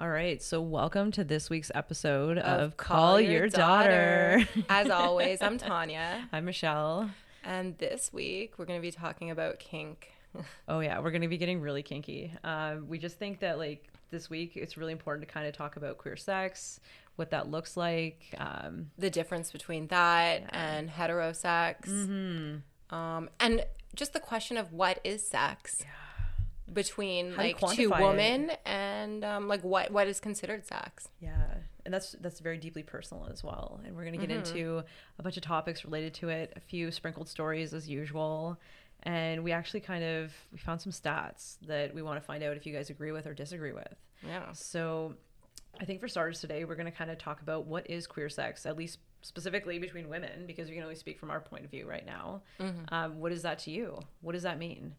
All right, so welcome to this week's episode of, of Call, Call, Your, Your Daughter. Daughter. As always, I'm Tanya. I'm Michelle. And this week, we're going to be talking about kink. oh, yeah, we're going to be getting really kinky. Uh, we just think that, like, this week, it's really important to kind of talk about queer sex, what that looks like, um, the difference between that yeah. and heterosex, mm-hmm. um, and just the question of what is sex. Yeah between How like two women it? and um, like what what is considered sex. Yeah, and that's that's very deeply personal as well. And we're gonna get mm-hmm. into a bunch of topics related to it, a few sprinkled stories as usual, and we actually kind of we found some stats that we want to find out if you guys agree with or disagree with. Yeah. So, I think for starters today we're gonna kind of talk about what is queer sex, at least specifically between women, because we can only speak from our point of view right now. Mm-hmm. Um, what is that to you? What does that mean?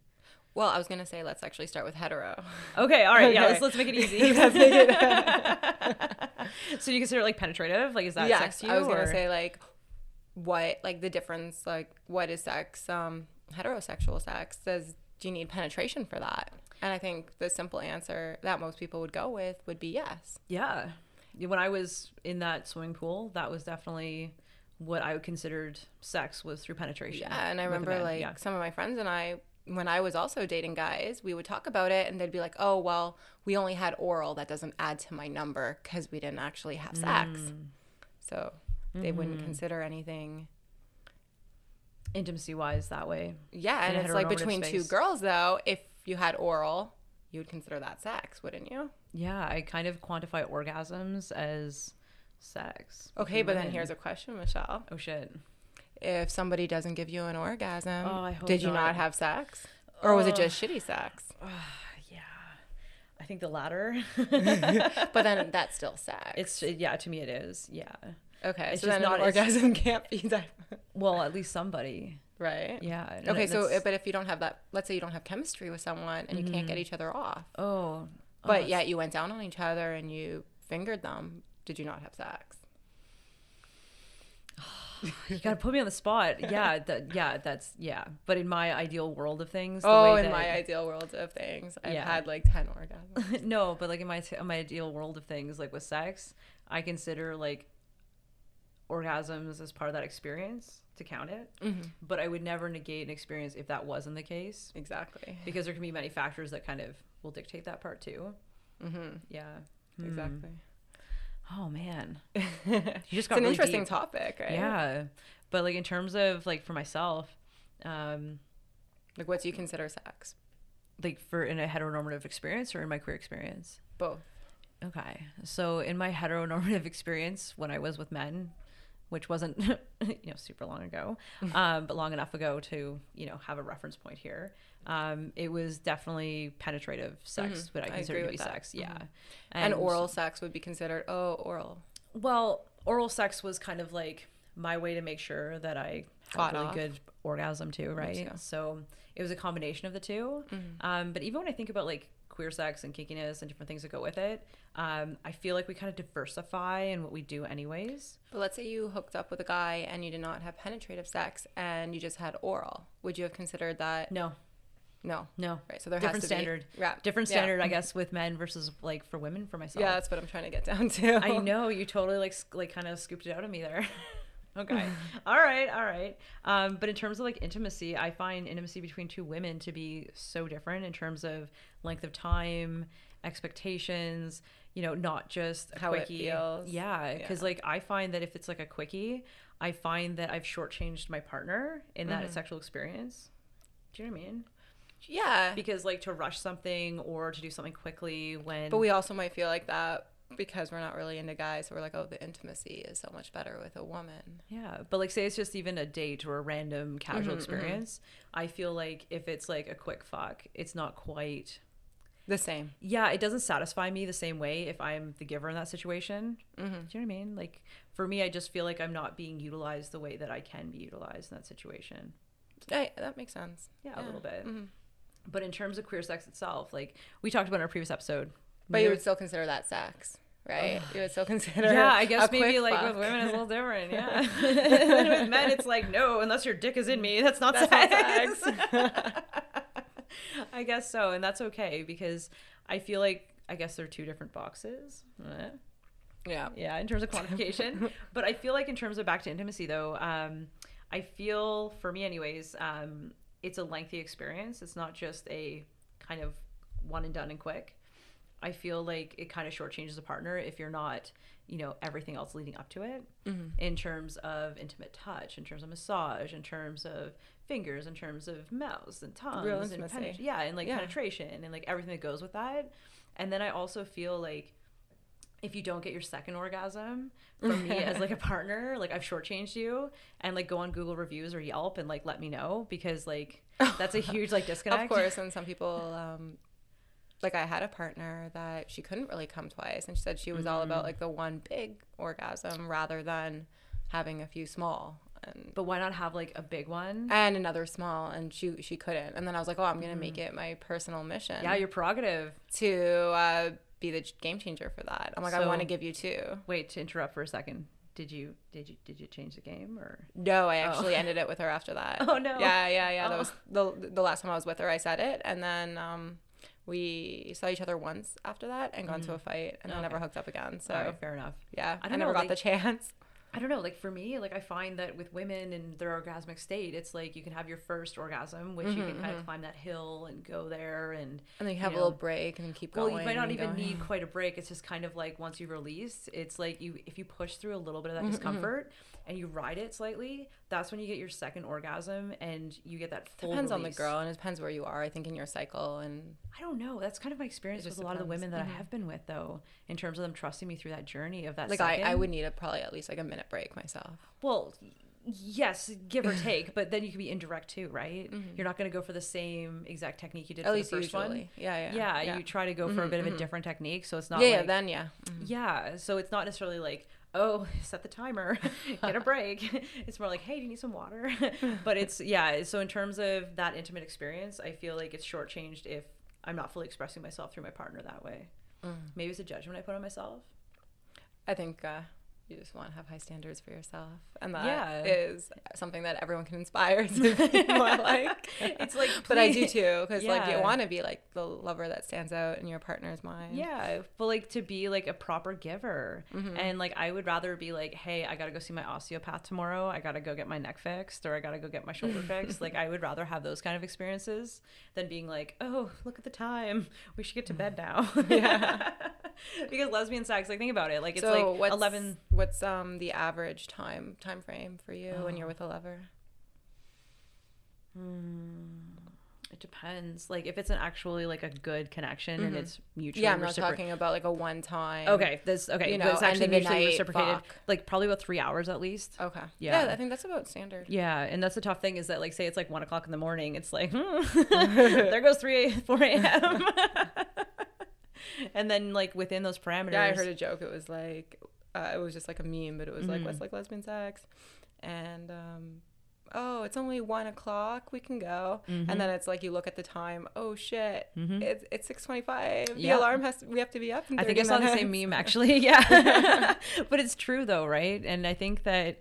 Well, I was gonna say let's actually start with hetero. Okay, all right, okay. yeah, let's let's make it easy. make it. so you consider it like penetrative? Like is that yes, sex to you? I was gonna say like what like the difference like what is sex? Um, heterosexual sex does do you need penetration for that? And I think the simple answer that most people would go with would be yes. Yeah. When I was in that swimming pool, that was definitely what I considered sex was through penetration. Yeah, and I remember like yeah. some of my friends and I when I was also dating guys, we would talk about it and they'd be like, oh, well, we only had oral. That doesn't add to my number because we didn't actually have sex. Mm. So they mm-hmm. wouldn't consider anything intimacy wise that way. Yeah. And it's like between space. two girls, though, if you had oral, you would consider that sex, wouldn't you? Yeah. I kind of quantify orgasms as sex. Okay. But then here's a question, Michelle. Oh, shit if somebody doesn't give you an orgasm, oh, did you not. not have sex? Or was it just shitty sex? Yeah. I think the latter. but then that's still sex. It's yeah, to me it is. Yeah. Okay. It's so just not orgasm can't be that. well, at least somebody. Right. Yeah. Okay, so but if you don't have that let's say you don't have chemistry with someone and you mm-hmm. can't get mm-hmm. each other off. Oh. But oh, yet you went down on each other and you fingered them, did you not have sex? You gotta put me on the spot. Yeah, that yeah, that's yeah. But in my ideal world of things, oh, in that, my ideal world of things, I've yeah. had like ten orgasms. no, but like in my in my ideal world of things, like with sex, I consider like orgasms as part of that experience to count it. Mm-hmm. But I would never negate an experience if that wasn't the case. Exactly. Because there can be many factors that kind of will dictate that part too. Mm-hmm. Yeah. Exactly. Mm. Oh man, you just got it's an really interesting deep. topic, right? Yeah, but like in terms of like for myself, um, like what do you consider sex? Like for in a heteronormative experience or in my queer experience? Both. Okay, so in my heteronormative experience, when I was with men, which wasn't you know super long ago, um, but long enough ago to you know have a reference point here. Um, it was definitely penetrative sex, mm-hmm. but I consider I to be that. sex. Yeah, mm-hmm. and, and, oral sex would be considered oh oral. Well, oral sex was kind of like my way to make sure that I got a really off. good orgasm too, right? So it was a combination of the 2 mm-hmm. um, but even when I think about like queer sex and kinkiness and different things that go with it, um, I feel like we kind of diversify in what we do, anyways. But let's say you hooked up with a guy and you did not have penetrative sex and you just had oral. Would you have considered that? No. No. No. Right. So there different has to standard. Be, yeah. Different standard, yeah. I guess, with men versus like for women for myself. Yeah, that's what I'm trying to get down to. I know you totally like like kind of scooped it out of me there. okay. all right. All right. Um, but in terms of like intimacy, I find intimacy between two women to be so different in terms of length of time, expectations. You know, not just how quickie. it feels. Yeah, because yeah. like I find that if it's like a quickie, I find that I've shortchanged my partner in that mm-hmm. sexual experience. Do you know what I mean? Yeah. Because like to rush something or to do something quickly when But we also might feel like that because we're not really into guys, so we're like, oh, the intimacy is so much better with a woman. Yeah, but like, say it's just even a date or a random casual mm-hmm, mm-hmm. experience. Mm-hmm. I feel like if it's like a quick fuck, it's not quite the same. Yeah, it doesn't satisfy me the same way if I'm the giver in that situation. Mm-hmm. Do you know what I mean? Like for me, I just feel like I'm not being utilized the way that I can be utilized in that situation. I, that makes sense. Yeah, yeah. a little bit. Mm-hmm. But in terms of queer sex itself, like we talked about in our previous episode, but you would still consider that sex, right? you would still consider. Yeah, I guess maybe like fuck. with women it's a little different. Yeah, with men it's like no, unless your dick is in me, that's not that's sex. Not sex. I guess so, and that's okay because I feel like I guess they're two different boxes. Eh. Yeah. Yeah, in terms of quantification. but I feel like in terms of back to intimacy though, um, I feel for me anyways, um, it's a lengthy experience. It's not just a kind of one and done and quick. I feel like it kind of shortchanges a partner if you're not, you know, everything else leading up to it mm-hmm. in terms of intimate touch, in terms of massage, in terms of fingers, in terms of mouths and tongues and pen- yeah, and like yeah. penetration and like everything that goes with that. And then I also feel like if you don't get your second orgasm from me as like a partner, like I've shortchanged you and like go on Google reviews or Yelp and like let me know because like that's a huge like disconnect. of course, and some people um like I had a partner that she couldn't really come twice and she said she was mm-hmm. all about mm. like the one big orgasm rather than having a few small and but why not have like a big one and another small and she she couldn't and then i was like oh i'm gonna mm-hmm. make it my personal mission yeah your prerogative to uh, be the game changer for that i'm like so, i want to give you two wait to interrupt for a second did you did you did you change the game or no i actually oh. ended it with her after that oh no yeah yeah yeah oh. that was the the last time i was with her i said it and then um we saw each other once after that and got mm-hmm. into a fight and okay. I never hooked up again. So right, fair enough. Yeah, I, I never know, got like, the chance. I don't know, like for me, like I find that with women in their orgasmic state, it's like you can have your first orgasm, which mm-hmm, you can kind mm-hmm. of climb that hill and go there, and and then you have you know, a little break and keep going. Well, you might not even going. need quite a break. It's just kind of like once you release, it's like you if you push through a little bit of that mm-hmm, mm-hmm. discomfort and you ride it slightly, that's when you get your second orgasm and you get that full. Depends release. on the girl and it depends where you are. I think in your cycle and. I don't know. That's kind of my experience with a lot of the women that mm-hmm. I have been with, though, in terms of them trusting me through that journey of that. Like I, I would need a probably at least like a minute break myself. Well, yes, give or take, but then you can be indirect too, right? Mm-hmm. You're not going to go for the same exact technique you did At for least the first usually. one. Yeah, yeah, yeah, yeah. You try to go for mm-hmm, a bit of a mm-hmm. different technique, so it's not. Yeah, like, yeah. Then yeah. Mm-hmm. Yeah, so it's not necessarily like oh, set the timer, get a break. it's more like, hey, do you need some water? but it's, yeah. So, in terms of that intimate experience, I feel like it's shortchanged if I'm not fully expressing myself through my partner that way. Mm. Maybe it's a judgment I put on myself. I think uh, you just want to have high standards for yourself and that yeah. is something that everyone can inspire to be more like. It's like but i do too because yeah. like you want to be like the lover that stands out in your partner's mind. Yeah but like to be like a proper giver. Mm-hmm. and like i would rather be like hey i gotta go see my osteopath tomorrow. I gotta go get my neck fixed or i gotta go get my shoulder fixed. Like i would rather have those kind of experiences than being like oh look at the time. We should get to bed now. Yeah. Because lesbian sex like think about it. Like it's so like 11 what's um the average time time frame for you oh. when you're oh. with a lover? Hmm. It depends. Like if it's an actually like a good connection mm-hmm. and it's mutually. Yeah, I'm not talking about like a one time. Okay, this okay. You know, it's actually mutually reciprocated. Fuck. Like probably about three hours at least. Okay. Yeah. yeah, I think that's about standard. Yeah, and that's the tough thing is that like say it's like one o'clock in the morning, it's like hmm, there goes three four a.m. and then like within those parameters. Yeah, I heard a joke. It was like uh, it was just like a meme, but it was mm-hmm. like what's like lesbian sex, and um, oh, it's only one o'clock, we can go, mm-hmm. and then it's like you look at the time, oh shit, mm-hmm. it's it's six twenty five. The alarm has to, we have to be up. I think I saw the same meme actually. Yeah, but it's true though, right? And I think that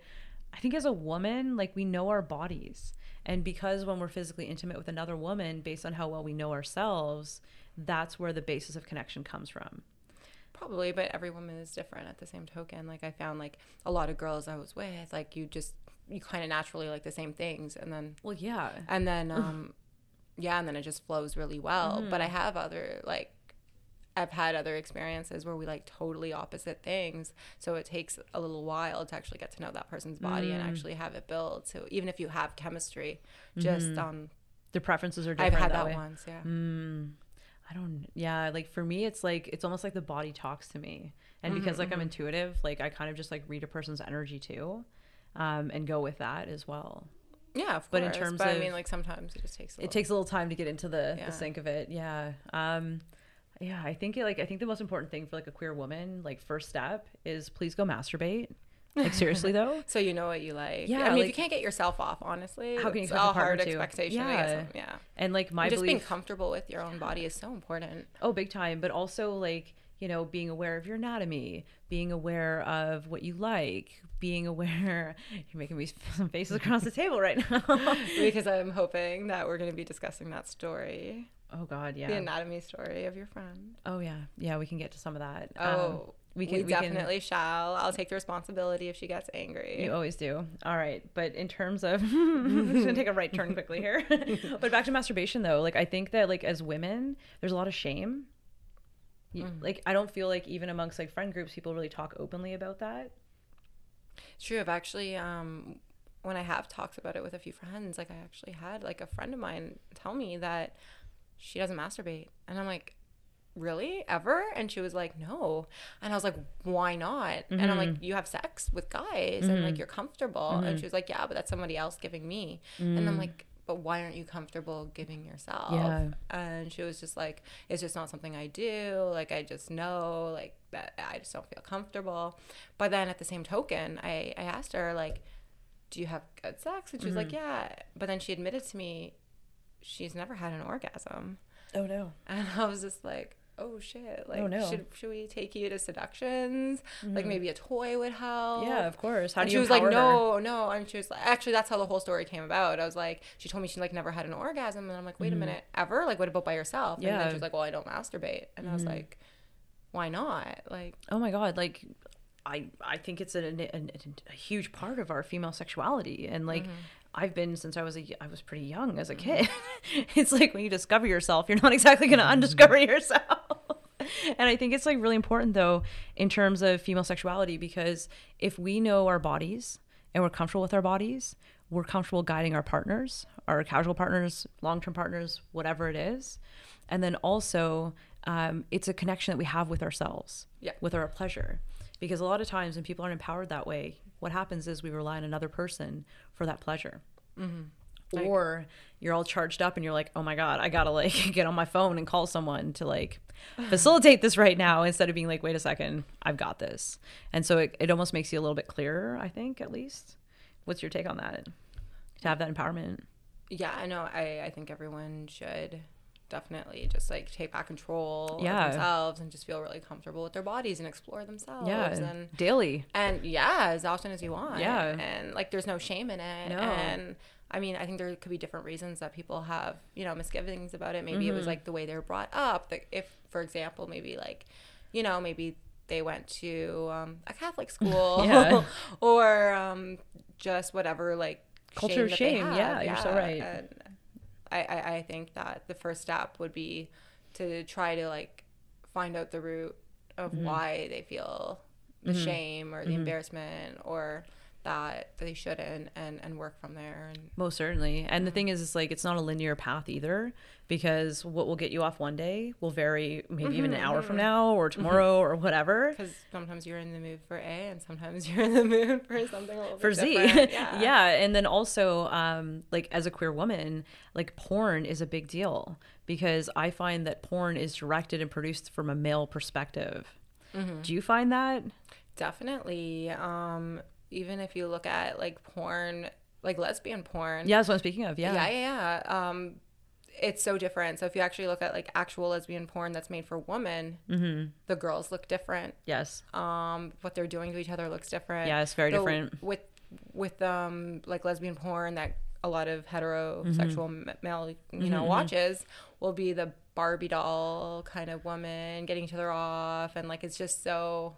I think as a woman, like we know our bodies. And because when we're physically intimate with another woman, based on how well we know ourselves, that's where the basis of connection comes from. Probably, but every woman is different at the same token. Like I found like a lot of girls I was with, like you just you kind of naturally like the same things and then Well, yeah. And then um yeah, and then it just flows really well. Mm-hmm. But I have other like I've had other experiences where we like totally opposite things. So it takes a little while to actually get to know that person's body mm. and actually have it built. So even if you have chemistry, just mm-hmm. um the preferences are different. I've had that, that once, yeah. Mm. I don't yeah, like for me it's like it's almost like the body talks to me. And because mm-hmm, like I'm mm-hmm. intuitive, like I kind of just like read a person's energy too. Um, and go with that as well. Yeah, of but course. in terms but of I mean like sometimes it just takes it takes a little time to get into the, yeah. the sync of it. Yeah. Um yeah, I think it, like I think the most important thing for like a queer woman, like first step is please go masturbate. Like seriously though. so you know what you like. Yeah. I mean, like, if you can't get yourself off, honestly, how can you? It's a hard expectation. Yeah. yeah. And like my and just belief, being comfortable with your own body is so important. Oh, big time. But also like you know being aware of your anatomy, being aware of what you like, being aware. You're making me some faces across the table right now because I'm hoping that we're going to be discussing that story. Oh God, yeah. The anatomy story of your friend. Oh yeah, yeah. We can get to some of that. Oh, um, we can. We, we definitely can, shall. I'll take the responsibility if she gets angry. You always do. All right, but in terms of, I'm just gonna take a right turn quickly here. but back to masturbation though, like I think that like as women, there's a lot of shame. Mm. Like I don't feel like even amongst like friend groups, people really talk openly about that. It's true. I've actually um when I have talked about it with a few friends, like I actually had like a friend of mine tell me that she doesn't masturbate. And I'm like, really? Ever? And she was like, no. And I was like, why not? Mm-hmm. And I'm like, mm-hmm. you have sex with guys mm-hmm. and like mm-hmm. you're comfortable. Mm-hmm. And she was like, yeah, but that's somebody else giving me. And I'm mm. like, but why aren't you comfortable giving yourself? Yeah. And she was just like, it's just not something I do. Like, I just know, like, that I just don't feel comfortable. But then at the same token, I, I asked her, like, do you have good sex? And she was like, yeah. But then she admitted to me, she's never had an orgasm. Oh no. And I was just like, oh shit. Like oh, no. should should we take you to seductions? Mm-hmm. Like maybe a toy would help. Yeah, of course. How and do you She was like, No, her? no. And she was like actually that's how the whole story came about. I was like, she told me she like never had an orgasm and I'm like, wait mm-hmm. a minute, ever? Like what about by yourself? Yeah. And then she was like, Well, I don't masturbate. And mm-hmm. I was mm-hmm. like, Why not? Like Oh my god, like I I think it's a, huge part of our female sexuality and like mm-hmm. I've been since I was a I was pretty young as a mm-hmm. kid. it's like when you discover yourself, you're not exactly going to undiscover yourself. and I think it's like really important though in terms of female sexuality because if we know our bodies and we're comfortable with our bodies, we're comfortable guiding our partners, our casual partners, long-term partners, whatever it is. And then also um, it's a connection that we have with ourselves, yeah. with our pleasure. Because a lot of times when people aren't empowered that way, what happens is we rely on another person for that pleasure. Mm-hmm. Or you're all charged up and you're like, oh my God, I gotta like get on my phone and call someone to like facilitate this right now instead of being like, wait a second, I've got this. And so it, it almost makes you a little bit clearer, I think, at least. What's your take on that? To have that empowerment? Yeah, I know. I, I think everyone should definitely just like take back control yeah. of themselves and just feel really comfortable with their bodies and explore themselves yeah and daily and yeah as often as you want yeah and like there's no shame in it no. and I mean, I think there could be different reasons that people have, you know, misgivings about it. Maybe mm-hmm. it was mm-hmm. like the way they were brought up. If, for example, maybe like, you know, maybe they went to um, a Catholic school or um, just whatever, like culture shame. shame. Yeah, yeah, you're so right. And I, I, I think that the first step would be to try to like find out the root of mm-hmm. why they feel the mm-hmm. shame or the mm-hmm. embarrassment or that they shouldn't and and work from there and most certainly and the thing is it's like it's not a linear path either because what will get you off one day will vary maybe mm-hmm, even an hour mm-hmm. from now or mm-hmm. tomorrow or whatever because sometimes you're in the mood for a and sometimes you're in the mood for something a little for z yeah. yeah and then also um like as a queer woman like porn is a big deal because i find that porn is directed and produced from a male perspective mm-hmm. do you find that definitely um even if you look at like porn, like lesbian porn. Yeah, that's what I'm speaking of. Yeah. Yeah, yeah, yeah. Um, it's so different. So if you actually look at like actual lesbian porn that's made for women, mm-hmm. the girls look different. Yes. Um, what they're doing to each other looks different. Yeah, it's very different. With with um like lesbian porn that a lot of heterosexual mm-hmm. male you know mm-hmm. watches will be the Barbie doll kind of woman getting each other off and like it's just so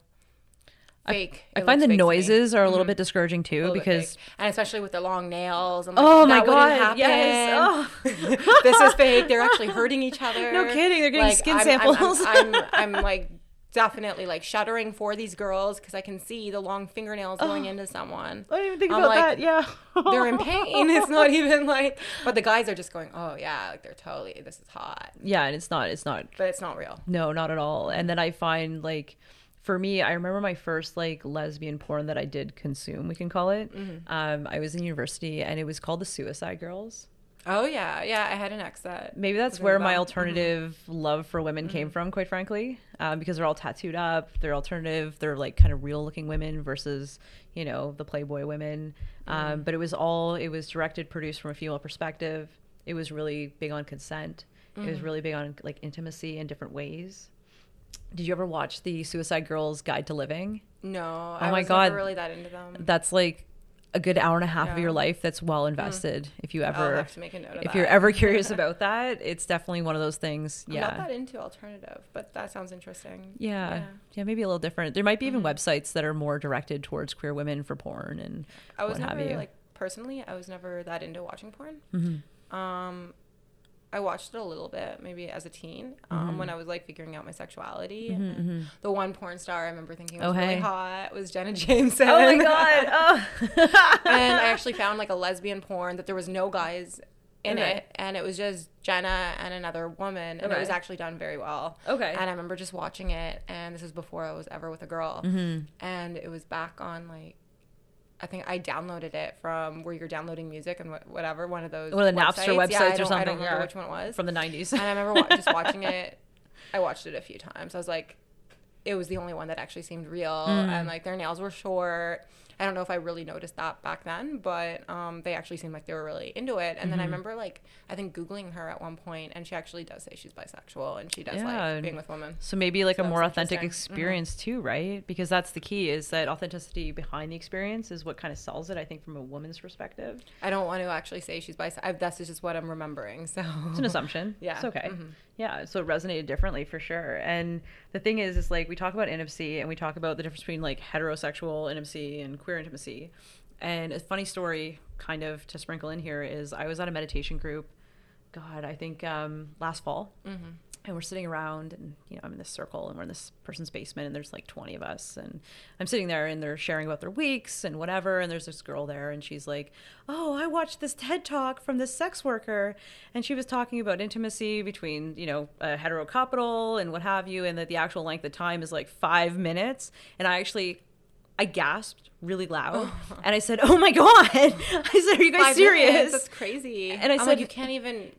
fake. I, I find the noises are a little mm-hmm. bit discouraging too because and especially with the long nails. And like, oh my god! Yes. Oh. this is fake. They're actually hurting each other. No kidding. They're getting like, skin I'm, samples. I'm, I'm, I'm, I'm like definitely like shuddering for these girls because I can see the long fingernails oh, going into someone. I didn't even think I'm about like, that. Yeah, they're in pain. It's not even like, but the guys are just going, oh yeah, like they're totally. This is hot. Yeah, and it's not. It's not. But it's not real. No, not at all. And then I find like for me, I remember my first like lesbian porn that I did consume, we can call it. Mm-hmm. Um, I was in university and it was called the Suicide Girls. Oh yeah, yeah. I had an ex that maybe that's where my alternative mm-hmm. love for women mm-hmm. came from, quite frankly, um, because they're all tattooed up. They're alternative. They're like kind of real looking women versus you know the Playboy women. Um, mm-hmm. But it was all it was directed, produced from a female perspective. It was really big on consent. It was mm-hmm. really big on like intimacy in different ways. Did you ever watch the Suicide Girls Guide to Living? No. Oh I my god, really that into them. That's like a good hour and a half yeah. of your life that's well invested. Mm. If you ever, if that. you're ever curious about that, it's definitely one of those things. I'm yeah, not that into alternative, but that sounds interesting. Yeah, yeah, yeah maybe a little different. There might be even mm-hmm. websites that are more directed towards queer women for porn and I was what never have you. like personally, I was never that into watching porn. Mm-hmm. Um, I watched it a little bit, maybe as a teen, um, mm-hmm. when I was like figuring out my sexuality. Mm-hmm, mm-hmm. The one porn star I remember thinking was oh, really hey. hot was Jenna Jameson. Oh my god! Oh. and I actually found like a lesbian porn that there was no guys in okay. it, and it was just Jenna and another woman, and okay. it was actually done very well. Okay. And I remember just watching it, and this was before I was ever with a girl, mm-hmm. and it was back on like I think I downloaded it from where you're downloading music and whatever one of those one of the websites. Napster websites yeah, or something. I don't remember yeah. which one it was from the '90s. and I remember wa- just watching it. I watched it a few times. I was like, it was the only one that actually seemed real, mm. and like their nails were short I don't know if I really noticed that back then, but um, they actually seemed like they were really into it. And mm-hmm. then I mm-hmm. remember like I think googling her at one point, and she actually does say she's bisexual and she does yeah. like being with women. So maybe like so a more authentic mm-hmm. experience mm-hmm. too, right? Because that's the key is that authenticity behind the experience is what kind of sells it. I think from a woman's perspective. I don't want to actually say she's bisexual. That's just what I'm remembering. So it's an assumption. yeah, it's okay. Mm-hmm. Yeah, so it resonated differently for sure. And the thing is, is like we talk about intimacy and we talk about the difference between like heterosexual intimacy and queer intimacy. And a funny story, kind of to sprinkle in here, is I was at a meditation group. God, I think um, last fall. Mm-hmm and we're sitting around and you know i'm in this circle and we're in this person's basement and there's like 20 of us and i'm sitting there and they're sharing about their weeks and whatever and there's this girl there and she's like oh i watched this ted talk from this sex worker and she was talking about intimacy between you know a hetero couple and what have you and that the actual length of time is like five minutes and i actually I gasped really loud oh. and I said, "Oh my god!" I said, "Are you guys Five serious?" Minutes, that's crazy. And I I'm said, like, "You can't even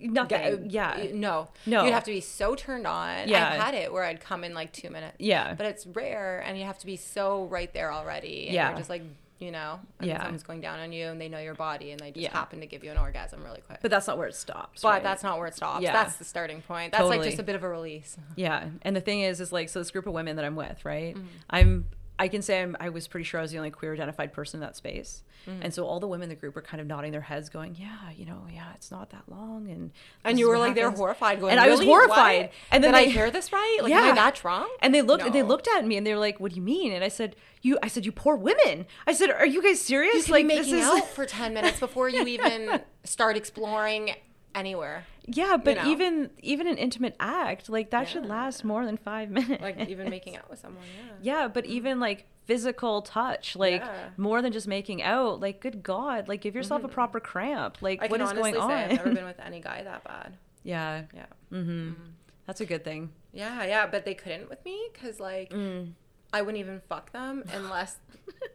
nothing. yeah. No. No. You'd have to be so turned on. Yeah. I had it where I'd come in like two minutes. Yeah. But it's rare and you have to be so right there already. And yeah. You're just like, you know, yeah. someone's going down on you and they know your body and they just yeah. happen to give you an orgasm really quick. But that's not where it stops. But right? that's not where it stops. Yeah. That's the starting point. That's totally. like just a bit of a release. Yeah. And the thing is, is like, so this group of women that I'm with, right? Mm-hmm. I'm, I can say I'm, I was pretty sure I was the only queer identified person in that space. Mm-hmm. And so all the women in the group were kind of nodding their heads, going, "Yeah, you know, yeah, it's not that long." And and you were like, they're horrified, going, and I was horrified. What? And then Did they, I hear this right? Like, yeah. am I that wrong? And they looked, no. they looked at me, and they were like, "What do you mean?" And I said, "You," I said, "You poor women." I said, "Are you guys serious?" You like making this is out for ten minutes before you even start exploring anywhere. Yeah, but you know? even even an intimate act like that yeah. should last more than five minutes. Like even making out with someone. Yeah. Yeah, but even like physical touch, like yeah. more than just making out. Like, good God, like give yourself mm-hmm. a proper cramp. Like, I what is going on? I've never been with any guy that bad. Yeah. Yeah. Mm-hmm. mm-hmm. That's a good thing. Yeah, yeah, but they couldn't with me because like. Mm I wouldn't even fuck them unless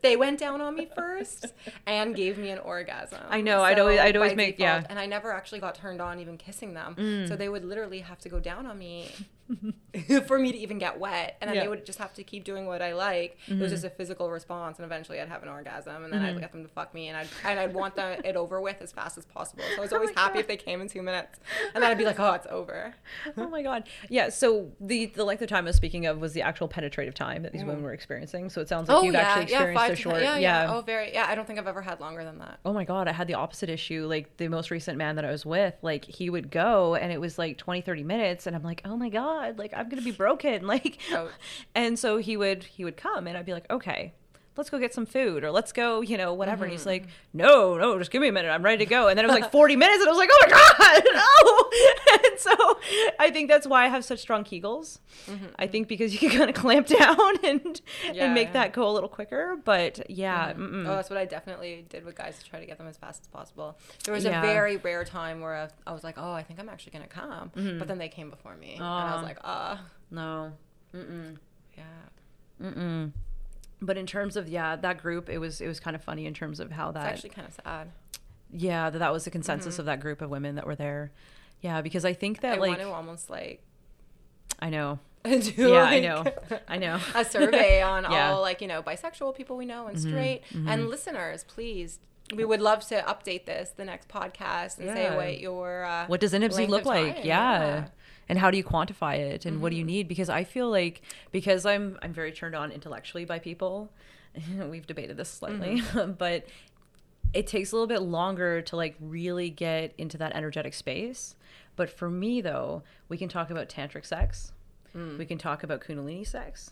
they went down on me first and gave me an orgasm. I know. So I'd always, I'd always make default, yeah. And I never actually got turned on even kissing them. Mm. So they would literally have to go down on me for me to even get wet, and then yeah. they would just have to keep doing what I like. Mm-hmm. It was mm-hmm. just a physical response, and eventually I'd have an orgasm, and then mm-hmm. I'd get them to fuck me, and I'd and I'd want the, it over with as fast as possible. So I was oh always oh happy God. if they came in two minutes, and then I'd be like, oh, it's over. oh my God. Yeah. So the the length of time I was speaking of was the actual penetrative time that these mm. women were experiencing. So it sounds like oh, you've yeah, actually experienced yeah, so short. Yeah, yeah, yeah. Oh, very. Yeah. I don't think I've ever had longer than that. Oh my God. I had the opposite issue. Like the most recent man that I was with, like he would go, and it was like 20, 30 minutes, and I'm like, oh my God, like I'm gonna be broken like oh. and so he would he would come and i'd be like okay let's go get some food or let's go, you know, whatever. Mm-hmm. And he's mm-hmm. like, no, no, just give me a minute. I'm ready to go. And then it was like 40 minutes and I was like, oh my God, no. and so I think that's why I have such strong Kegels. Mm-hmm. I think because you can kind of clamp down and, yeah, and make yeah. that go a little quicker. But yeah. Mm-hmm. Oh, that's what I definitely did with guys to try to get them as fast as possible. There was yeah. a very rare time where I was like, oh, I think I'm actually going to come. Mm-hmm. But then they came before me. And I was like, ah. Uh, no. Mm-mm. Yeah. Mm-mm but in terms of yeah that group it was it was kind of funny in terms of how that it's actually kind of sad yeah that, that was the consensus mm-hmm. of that group of women that were there yeah because i think that I like want to almost like i know do yeah like i know i know a survey on yeah. all like you know bisexual people we know and mm-hmm. straight mm-hmm. and listeners please we would love to update this the next podcast and yeah. say what your uh, what does intimacy look like yeah. yeah and how do you quantify it and mm-hmm. what do you mm-hmm. need because i feel like because i'm i'm very turned on intellectually by people we've debated this slightly, mm-hmm. but it takes a little bit longer to like really get into that energetic space. But for me though, we can talk about tantric sex. Mm. We can talk about kundalini sex.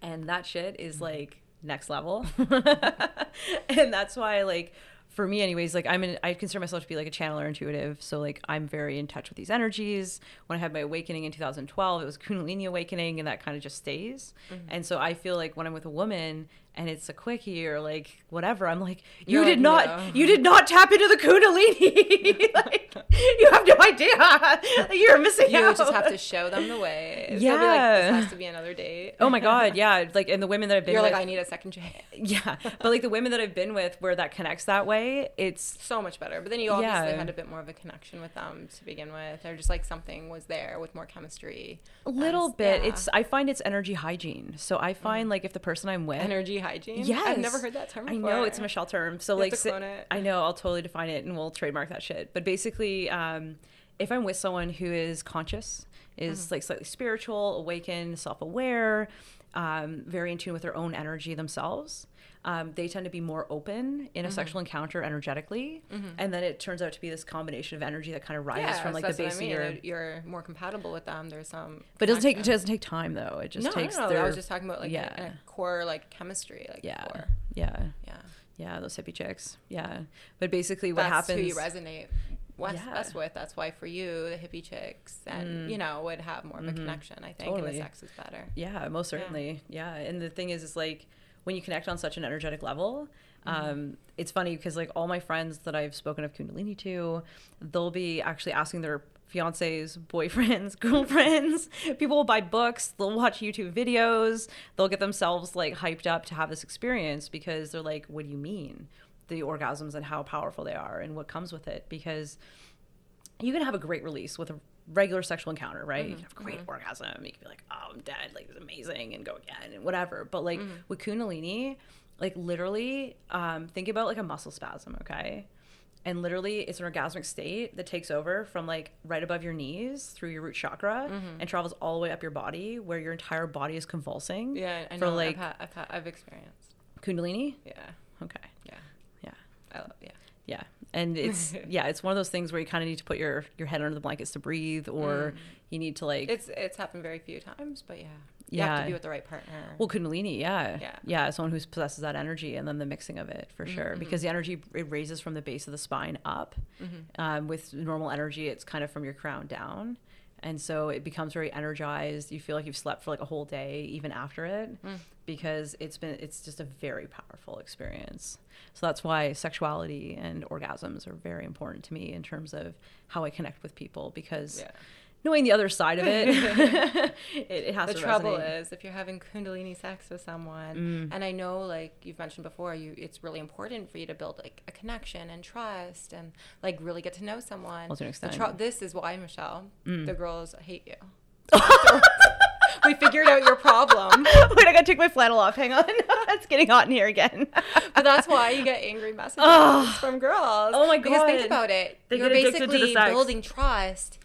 And that shit is mm. like next level. and that's why like for me anyways like i'm in i consider myself to be like a channeler intuitive so like i'm very in touch with these energies when i had my awakening in 2012 it was kundalini awakening and that kind of just stays mm-hmm. and so i feel like when i'm with a woman and it's a quickie or like whatever. I'm like, you did not, yeah. you did not tap into the kundalini. like, you have no idea. You're missing you out. just have to show them the way. Yeah, like, this has to be another date. oh my god, yeah. Like, and the women that I've been, you're with, like, I need a second chance. Yeah, but like the women that I've been with, where that connects that way, it's so much better. But then you obviously yeah. had a bit more of a connection with them to begin with, or just like something was there with more chemistry. A little bit. Yeah. It's I find it's energy hygiene. So I find mm. like if the person I'm with energy hygiene. Yes. I've never heard that term before. I know it's a Michelle term. So you like I know I'll totally define it and we'll trademark that shit. But basically um, if I'm with someone who is conscious, is mm-hmm. like slightly spiritual, awakened, self-aware, um, very in tune with their own energy themselves. Um, they tend to be more open in a mm-hmm. sexual encounter energetically, mm-hmm. and then it turns out to be this combination of energy that kind of rises yeah, from like the base I mean. of your. You're more compatible with them. There's some, but it doesn't take it doesn't take time though. It just no, takes. No, no, their, I was just talking about like yeah. a, a core like chemistry, like yeah, core. yeah, yeah, yeah. Those hippie chicks, yeah. But basically, what That's happens? Who you resonate yeah. us with. That's why for you, the hippie chicks and mm. you know would have more of a mm-hmm. connection. I think, totally. and the sex is better. Yeah, most certainly. Yeah. yeah. and the thing is, is like when you connect on such an energetic level. Mm-hmm. Um, it's funny because like all my friends that I've spoken of Kundalini to, they'll be actually asking their fiancés, boyfriends, girlfriends. People will buy books, they'll watch YouTube videos, they'll get themselves like hyped up to have this experience because they're like, what do you mean? the orgasms and how powerful they are and what comes with it because you can have a great release with a regular sexual encounter, right? Mm-hmm. You can have a great mm-hmm. orgasm. You can be like, oh, I'm dead. Like, it's amazing and go again and whatever. But like mm-hmm. with Kundalini, like literally, um, think about like a muscle spasm, okay? And literally, it's an orgasmic state that takes over from like right above your knees through your root chakra mm-hmm. and travels all the way up your body, where your entire body is convulsing. Yeah, I know. For like, I've, had, I've, had, I've experienced Kundalini. Yeah. Okay. Yeah. Yeah. I love yeah. Yeah. And it's yeah, it's one of those things where you kind of need to put your your head under the blankets to breathe or mm. you need to like It's it's happened very few times, but yeah. You yeah. have to be with the right partner. Well, Kundalini, yeah. Yeah. Yeah, someone who possesses that energy and then the mixing of it for mm-hmm. sure. Because the energy, it raises from the base of the spine up. Mm-hmm. Um, with normal energy, it's kind of from your crown down and so it becomes very energized. You feel like you've slept for like a whole day even after it mm. because it's been it's just a very powerful experience. So that's why sexuality and orgasms are very important to me in terms of how i connect with people because yeah knowing the other side of it, it, it, has the to trouble resonate. is if you're having kundalini sex with someone mm. and i know like you've mentioned before you it's really important for you to build like a connection and trust and like really get to know someone well, to an extent. Tr- this is why michelle mm. the girls hate you we figured out your problem. Wait, I gotta take my flannel off. Hang on. it's getting hot in here again. but that's why you get angry messages oh. from girls. Oh my god. Because think about it. They You're basically building trust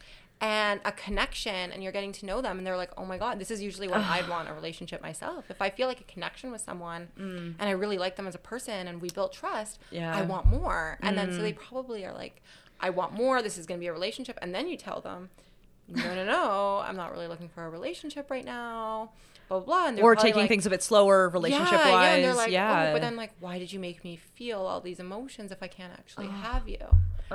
and a connection and you're getting to know them and they're like oh my god this is usually what i'd want a relationship myself if i feel like a connection with someone mm. and i really like them as a person and we built trust yeah. i want more and mm. then so they mm. probably are like i want more this is going to be a relationship and then you tell them no no no i'm not really looking for a relationship right now blah blah, blah. or taking like, things a bit slower relationship yeah, wise yeah, and they're like, yeah. Oh, but then like why did you make me feel all these emotions if i can't actually oh. have you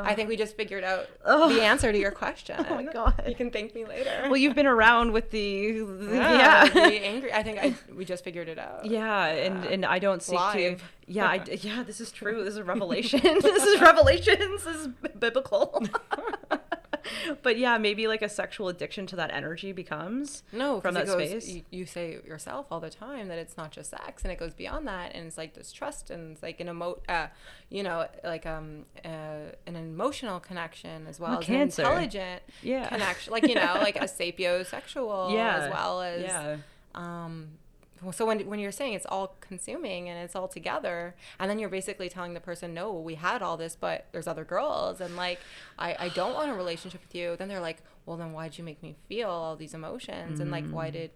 I think we just figured out the answer to your question. Oh my god! You can thank me later. Well, you've been around with the, the yeah, yeah. angry. I think I we just figured it out. Yeah, and and I don't seek Live. to. Yeah, I, yeah. This is true. This is revelation. this is revelations. This is biblical. but yeah, maybe like a sexual addiction to that energy becomes no from that goes, space. You, you, say yourself all the time that it's not just sex, and it goes beyond that, and it's like this trust, and it's like an emo, uh, you know, like um, uh, an emotional connection as well, well as cancer. an intelligent yeah. connection, like you know, like a sapiosexual, yeah, as well as yeah. um so when when you're saying it's all consuming and it's all together and then you're basically telling the person no we had all this but there's other girls and like i i don't want a relationship with you then they're like well then why'd you make me feel all these emotions mm. and like why mm. did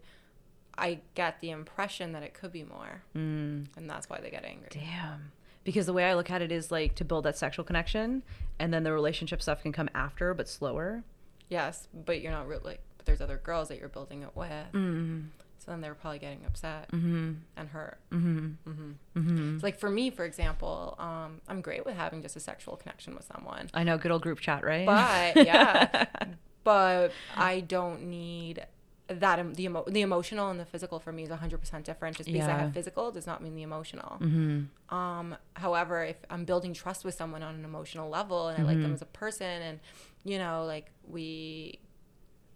I get the impression that it could be more, mm. and that's why they get angry. Damn. Because the way I look at it is like to build that sexual connection, and then the relationship stuff can come after, but slower. Yes, but you're not really. But there's other girls that you're building it with. Mm-hmm. So then they're probably getting upset mm-hmm. and hurt. Mm-hmm. Mm-hmm. mm-hmm. like for me, for example, um, I'm great with having just a sexual connection with someone. I know, good old group chat, right? But yeah, but I don't need that the emo- the emotional and the physical for me is 100% different just because yeah. i have physical does not mean the emotional mm-hmm. um however if i'm building trust with someone on an emotional level and mm-hmm. i like them mm-hmm. as a person and you know like we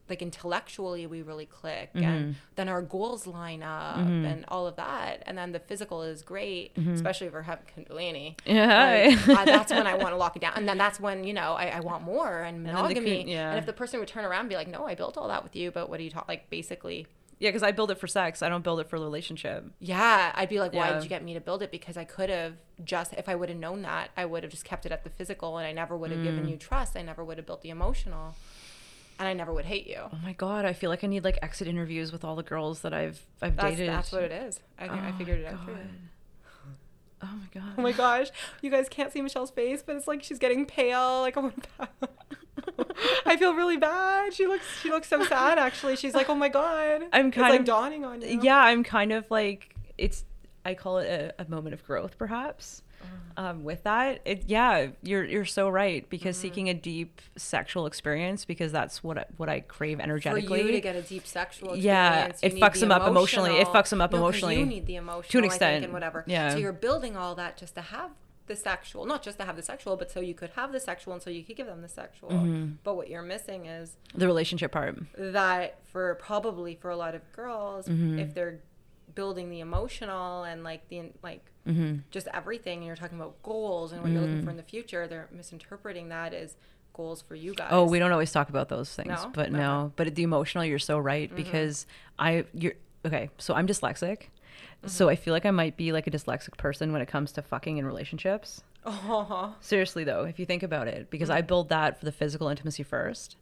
like intellectually we really click mm-hmm. and then our goals line up mm-hmm. and all of that and then the physical is great mm-hmm. especially if we're having kundalini yeah like, that's when i want to lock it down and then that's when you know i, I want more and monogamy and, yeah. and if the person would turn around and be like no i built all that with you but what do you talk like basically yeah, because I build it for sex. I don't build it for the relationship. Yeah, I'd be like, why yeah. did you get me to build it? Because I could have just, if I would have known that, I would have just kept it at the physical, and I never would have mm. given you trust. I never would have built the emotional and I never would hate you. Oh my god, I feel like I need like exit interviews with all the girls that I've I've that's, dated. That's what it is. I think oh I figured it out for you. Oh my god. Oh my gosh. You guys can't see Michelle's face, but it's like she's getting pale. Like oh I feel really bad. She looks she looks so sad actually. She's like, "Oh my god." I'm kind it's of like dawning on you. Yeah, I'm kind of like it's I call it a, a moment of growth perhaps um, with that it, yeah you're you're so right because mm-hmm. seeking a deep sexual experience because that's what I, what I crave energetically for you to get a deep sexual yeah it fucks them up emotionally. It fucks them up no, emotionally you need the emotional to an extent. and whatever. Yeah. so you're building all that just to have the sexual not just to have the sexual but so you could have the sexual and so you could give them the sexual. Mm-hmm. but what you're missing is the relationship part. that for probably for a lot of girls mm-hmm. if they're building the emotional and like the like mm-hmm. just everything and you're talking about goals and what mm. you're looking for in the future they're misinterpreting that as goals for you guys oh we don't always talk about those things no? but no but the emotional you're so right mm-hmm. because i you're okay so i'm dyslexic mm-hmm. so i feel like i might be like a dyslexic person when it comes to fucking in relationships uh-huh. seriously though if you think about it because i mm-hmm. build that for the physical intimacy first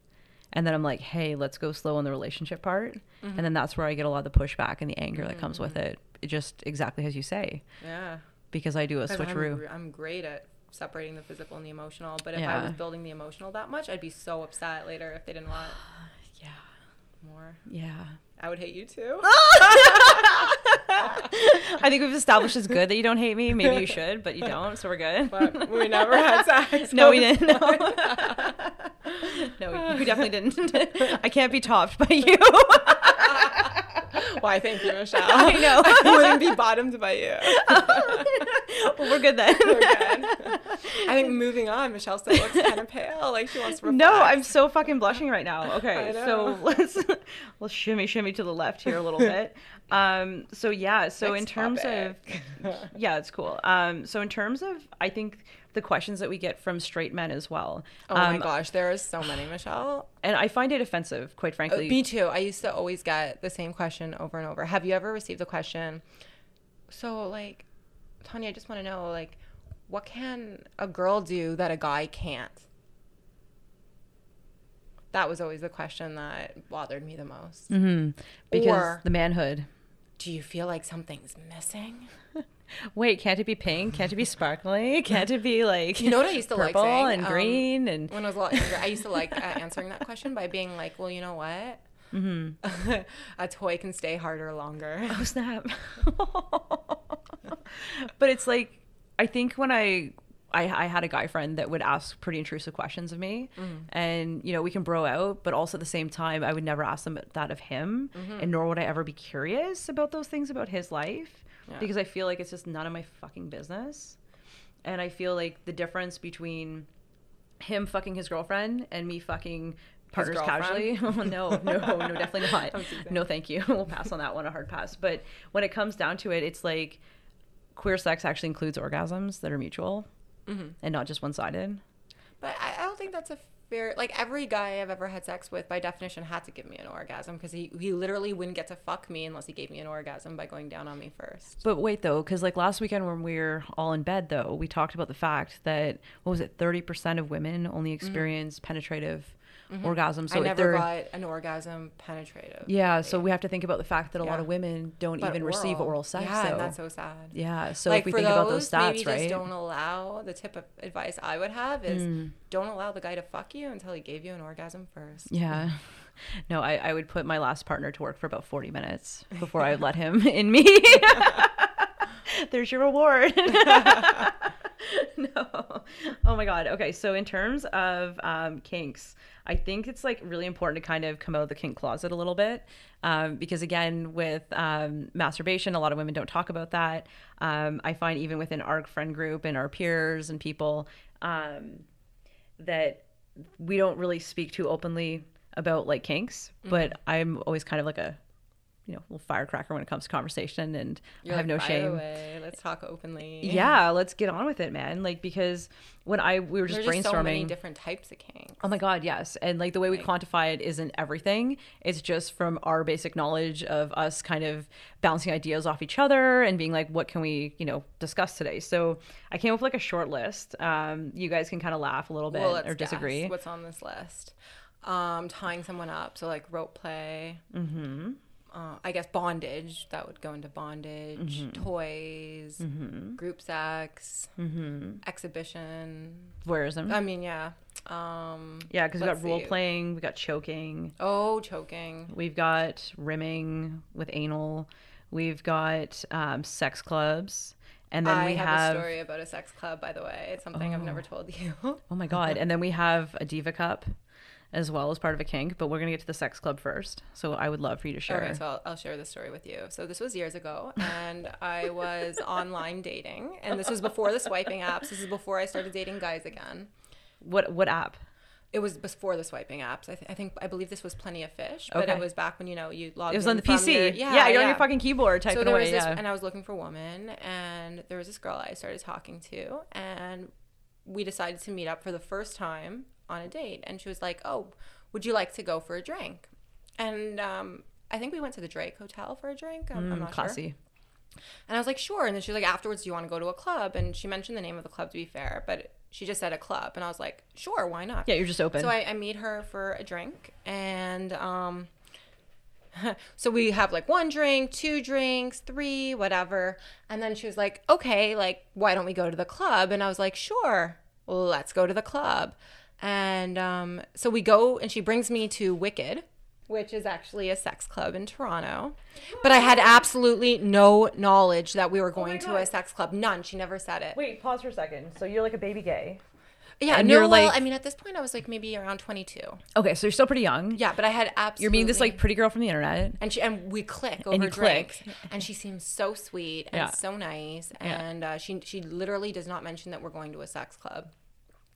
and then I'm like, hey, let's go slow on the relationship part, mm-hmm. and then that's where I get a lot of the pushback and the anger mm-hmm. that comes with mm-hmm. it. it. Just exactly as you say. Yeah. Because I do a switcheroo. I'm, I'm, great at separating the physical and the emotional, but if yeah. I was building the emotional that much, I'd be so upset later if they didn't want. yeah. More. Yeah. I would hate you too. I think we've established it's good that you don't hate me. Maybe you should, but you don't, so we're good. But we never had sex. no, we didn't. No. no, we definitely didn't. I can't be topped by you. Why, thank you, Michelle. I know. I wouldn't be bottomed by you. well, we're good then. We're good. I think moving on, Michelle still looks kind of pale. Like she wants to reflect. No, I'm so fucking blushing right now. Okay, so let's let's shimmy shimmy to the left here a little bit. Um, so yeah, so Next in terms topic. of yeah, it's cool. Um, so in terms of I think the questions that we get from straight men as well. Oh um, my gosh, there is so many, Michelle. And I find it offensive, quite frankly. Uh, me too. I used to always get the same question over and over. Have you ever received the question? So like, Tanya, I just want to know like, what can a girl do that a guy can't? That was always the question that bothered me the most. Mm-hmm. Because or, the manhood. Do you feel like something's missing? Wait, can't it be pink? Can't it be sparkly? Can't it be like you know what I used to purple like saying? and um, green and when I was a lot younger, I used to like uh, answering that question by being like, well, you know what? Mm-hmm. a toy can stay harder longer. Oh snap! but it's like I think when I I, I, had a guy friend that would ask pretty intrusive questions of me mm-hmm. and you know we can bro out but also at the same time i would never ask them that of him mm-hmm. and nor would i ever be curious about those things about his life yeah. because I feel like it's just none of my fucking business. And I feel like the difference between him fucking his girlfriend and me fucking partners casually. oh, no, no, no, definitely not. no, thank you. we'll pass on that one, a hard pass. But when it comes down to it, it's like queer sex actually includes orgasms that are mutual mm-hmm. and not just one sided. But I, I don't think that's a fair like every guy I've ever had sex with by definition had to give me an orgasm because he, he literally wouldn't get to fuck me unless he gave me an orgasm by going down on me first. But wait though, because like last weekend when we were all in bed though, we talked about the fact that what was it, thirty percent of women only mm-hmm. experience mm-hmm. penetrative mm-hmm. orgasm. So I never got an orgasm penetrative. Yeah, so we have to think about the fact that a yeah. lot of women don't but even oral. receive oral sex. Yeah, so. that's so sad. Yeah, so like if we think those, about those stats, maybe right? Just don't allow. The tip of advice I would have is mm. don't allow the guy to fuck you until he gave you an orgasm first. Yeah. No, I, I would put my last partner to work for about 40 minutes before I would let him in me. There's your reward. no. Oh my god. Okay, so in terms of um, kinks, I think it's like really important to kind of come out of the kink closet a little bit, um, because again, with um, masturbation, a lot of women don't talk about that. Um, I find even within our friend group and our peers and people um, that we don't really speak too openly about like kinks, mm-hmm. but I'm always kind of like a you know, a little firecracker when it comes to conversation and You're I have like, no shame. Away. Let's talk openly. Yeah, let's get on with it, man. Like because when I we were just There's brainstorming just so many different types of kinks. Oh my god, yes. And like the way we quantify it isn't everything. It's just from our basic knowledge of us kind of bouncing ideas off each other and being like, what can we, you know, discuss today? So I came up with like a short list. Um, you guys can kind of laugh a little bit well, or disagree. What's on this list? Um, tying someone up, so like rope play. Mm-hmm uh, I guess bondage that would go into bondage, mm-hmm. toys, mm-hmm. group sex, mm-hmm. exhibition, voyeurism. I mean, yeah, um, yeah, because we got role playing, we got choking. Oh, choking. We've got rimming with anal. We've got um, sex clubs. And then I we have, have, a story about a sex club, by the way. It's something oh. I've never told you. oh my god! And then we have a diva cup as well as part of a kink, but we're gonna get to the sex club first. So I would love for you to share. Okay, so I'll, I'll share the story with you. So this was years ago, and I was online dating, and this was before the swiping apps. This is before I started dating guys again. What what app? It was before the swiping apps. I, th- I think I believe this was Plenty of Fish, but okay. it was back when you know you logged. It was on the PC. Your, yeah, yeah, you're yeah. on your fucking keyboard typing so there away. Was this, yeah. And I was looking for a woman, and there was this girl I started talking to, and we decided to meet up for the first time on a date. And she was like, "Oh, would you like to go for a drink? And um, I think we went to the Drake Hotel for a drink. I'm, mm, I'm not classy. sure. And I was like, sure. And then she was like, afterwards, do you want to go to a club? And she mentioned the name of the club to be fair, but she just said a club. And I was like, sure, why not? Yeah, you're just open. So I, I meet her for a drink. And um, so we have like one drink, two drinks, three, whatever. And then she was like, okay, like, why don't we go to the club? And I was like, sure, let's go to the club. And um, so we go, and she brings me to Wicked, which is actually a sex club in Toronto. But I had absolutely no knowledge that we were oh going oh to a sex club. None. She never said it. Wait, pause for a second. So you're like a baby gay. Yeah, and no, you're well, like, I mean, at this point, I was like maybe around 22. Okay, so you're still pretty young. Yeah, but I had absolutely. You're being this like pretty girl from the internet, and she and we click over and you drinks, click. and she seems so sweet and yeah. so nice, and yeah. uh, she she literally does not mention that we're going to a sex club.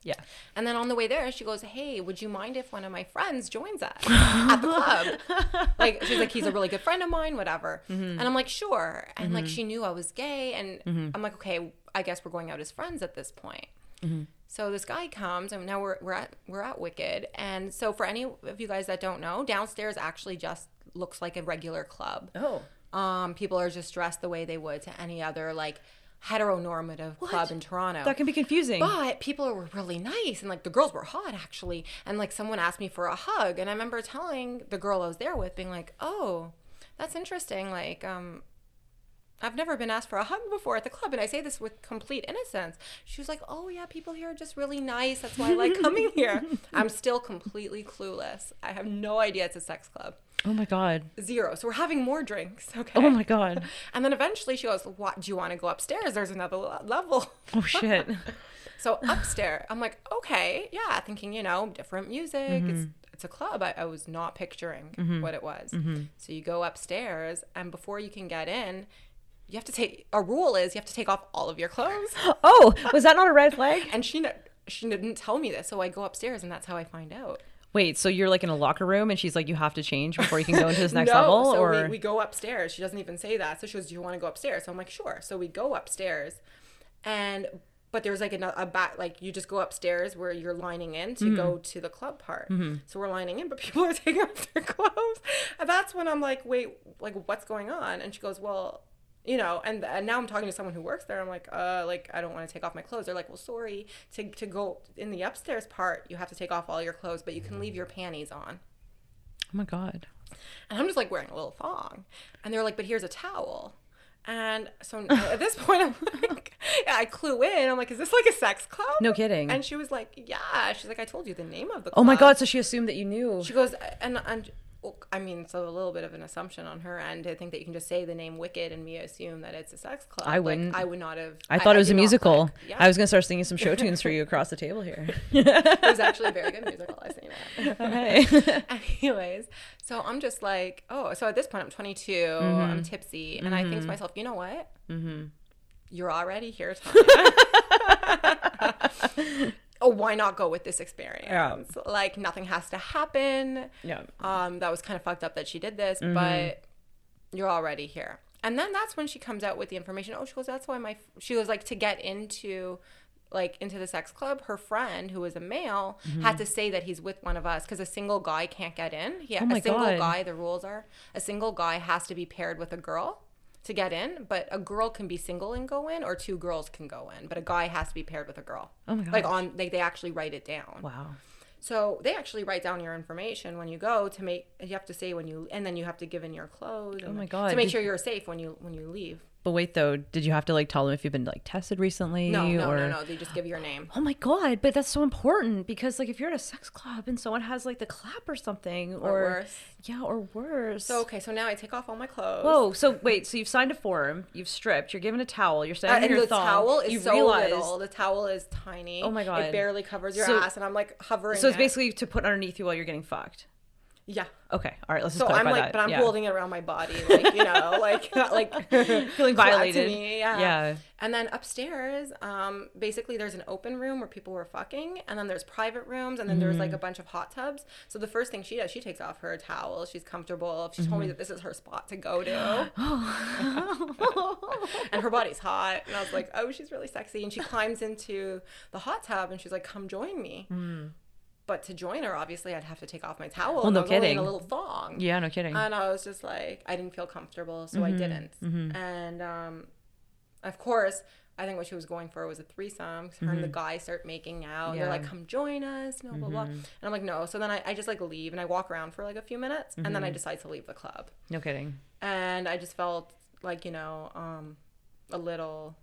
Yeah. And then on the way there, she goes, Hey, would you mind if one of my friends joins us at the club? like, she's like, He's a really good friend of mine, whatever. Mm-hmm. And I'm like, Sure. And mm-hmm. like, she knew I was gay. And mm-hmm. I'm like, Okay, I guess we're going out as friends at this point. Mm-hmm. So this guy comes, and now we're, we're at we're at Wicked. And so for any of you guys that don't know, downstairs actually just looks like a regular club. Oh. Um, people are just dressed the way they would to any other like heteronormative what? club in Toronto. That can be confusing. But people were really nice and like the girls were hot actually. And like someone asked me for a hug and I remember telling the girl I was there with being like, "Oh, that's interesting. Like um I've never been asked for a hug before at the club, and I say this with complete innocence. She was like, "Oh yeah, people here are just really nice. That's why I like coming here." I'm still completely clueless. I have no idea it's a sex club. Oh my god. Zero. So we're having more drinks. Okay. Oh my god. and then eventually she goes, "What? Do you want to go upstairs? There's another level." Oh shit. so upstairs, I'm like, okay, yeah, thinking you know different music. Mm-hmm. It's it's a club. I, I was not picturing mm-hmm. what it was. Mm-hmm. So you go upstairs, and before you can get in, you have to take. A rule is you have to take off all of your clothes. Oh, was that not a red flag? and she she didn't tell me this, so I go upstairs, and that's how I find out. Wait, so you're like in a locker room and she's like, you have to change before you can go into this next no, level? So or we, we go upstairs. She doesn't even say that. So she goes, Do you want to go upstairs? So I'm like, Sure. So we go upstairs and but there's like a, a back like you just go upstairs where you're lining in to mm-hmm. go to the club part. Mm-hmm. So we're lining in, but people are taking off their clothes. And that's when I'm like, wait, like what's going on? And she goes, Well, you know, and, and now I'm talking to someone who works there. I'm like, uh, like I don't want to take off my clothes. They're like, well, sorry, to to go in the upstairs part, you have to take off all your clothes, but you can leave your panties on. Oh my god. And I'm just like wearing a little thong, and they're like, but here's a towel. And so at this point, I'm like, yeah, I clue in. I'm like, is this like a sex club? No kidding. And she was like, yeah. She's like, I told you the name of the club. Oh my god! So she assumed that you knew. She goes, and and I mean, so a little bit of an assumption on her end to think that you can just say the name Wicked and me assume that it's a sex club. I wouldn't. Like, I would not have. I thought I, it was a musical. Yeah. I was gonna start singing some show tunes for you across the table here. it was actually a very good musical. I sing that. Okay. Anyways, so I'm just like, oh, so at this point I'm 22, mm-hmm. I'm tipsy, and mm-hmm. I think to mm-hmm. myself, you know what? Mm-hmm. You're already here, Tanya oh, why not go with this experience? Yeah. Like nothing has to happen. Yeah. Um, that was kind of fucked up that she did this, mm-hmm. but you're already here. And then that's when she comes out with the information. Oh, she goes, that's why my she was like to get into like into the sex club, her friend who was a male mm-hmm. had to say that he's with one of us because a single guy can't get in. Yeah, oh a single God. guy. The rules are a single guy has to be paired with a girl to get in, but a girl can be single and go in, or two girls can go in, but a guy has to be paired with a girl. Oh my god! Like on, they they actually write it down. Wow. So they actually write down your information when you go to make. You have to say when you, and then you have to give in your clothes. oh my god! To make sure you're safe when you when you leave. But wait, though, did you have to like tell them if you've been like tested recently? No, no, or... no, no. They just give your name. Oh my god! But that's so important because like if you're at a sex club and someone has like the clap or something, or, or worse, yeah, or worse. So okay, so now I take off all my clothes. Whoa! So wait, so you've signed a form, you've stripped, you're given a towel, you're standing uh, and your the thong. towel is you so little. The towel is tiny. Oh my god! It barely covers your so, ass, and I'm like hovering. So it's it. basically to put underneath you while you're getting fucked. Yeah. Okay. All right. Let's just go. so just I'm like, that. but I'm yeah. holding it around my body, like you know, like like feeling violated. Me, yeah. yeah. And then upstairs, um, basically there's an open room where people were fucking, and then there's private rooms, and then mm-hmm. there's like a mm-hmm. bunch of hot tubs. So the first thing she does, she takes off her towel. She's comfortable. She mm-hmm. told me mm-hmm. that this is her spot to go to. and her body's hot, and I was like, oh, she's really sexy. And she climbs into the hot tub, and she's like, come join me. Mm. But to join her, obviously, I'd have to take off my towel. Well, no kidding. a little thong. Yeah, no kidding. And I was just like, I didn't feel comfortable, so mm-hmm. I didn't. Mm-hmm. And um, of course, I think what she was going for was a threesome. Her and the mm-hmm. guy start making out. Yeah. They're like, "Come join us," no blah blah. Mm-hmm. And I'm like, "No." So then I, I just like leave and I walk around for like a few minutes, and then I mm-hmm. decide to leave the club. No kidding. And I just felt like you know um, a little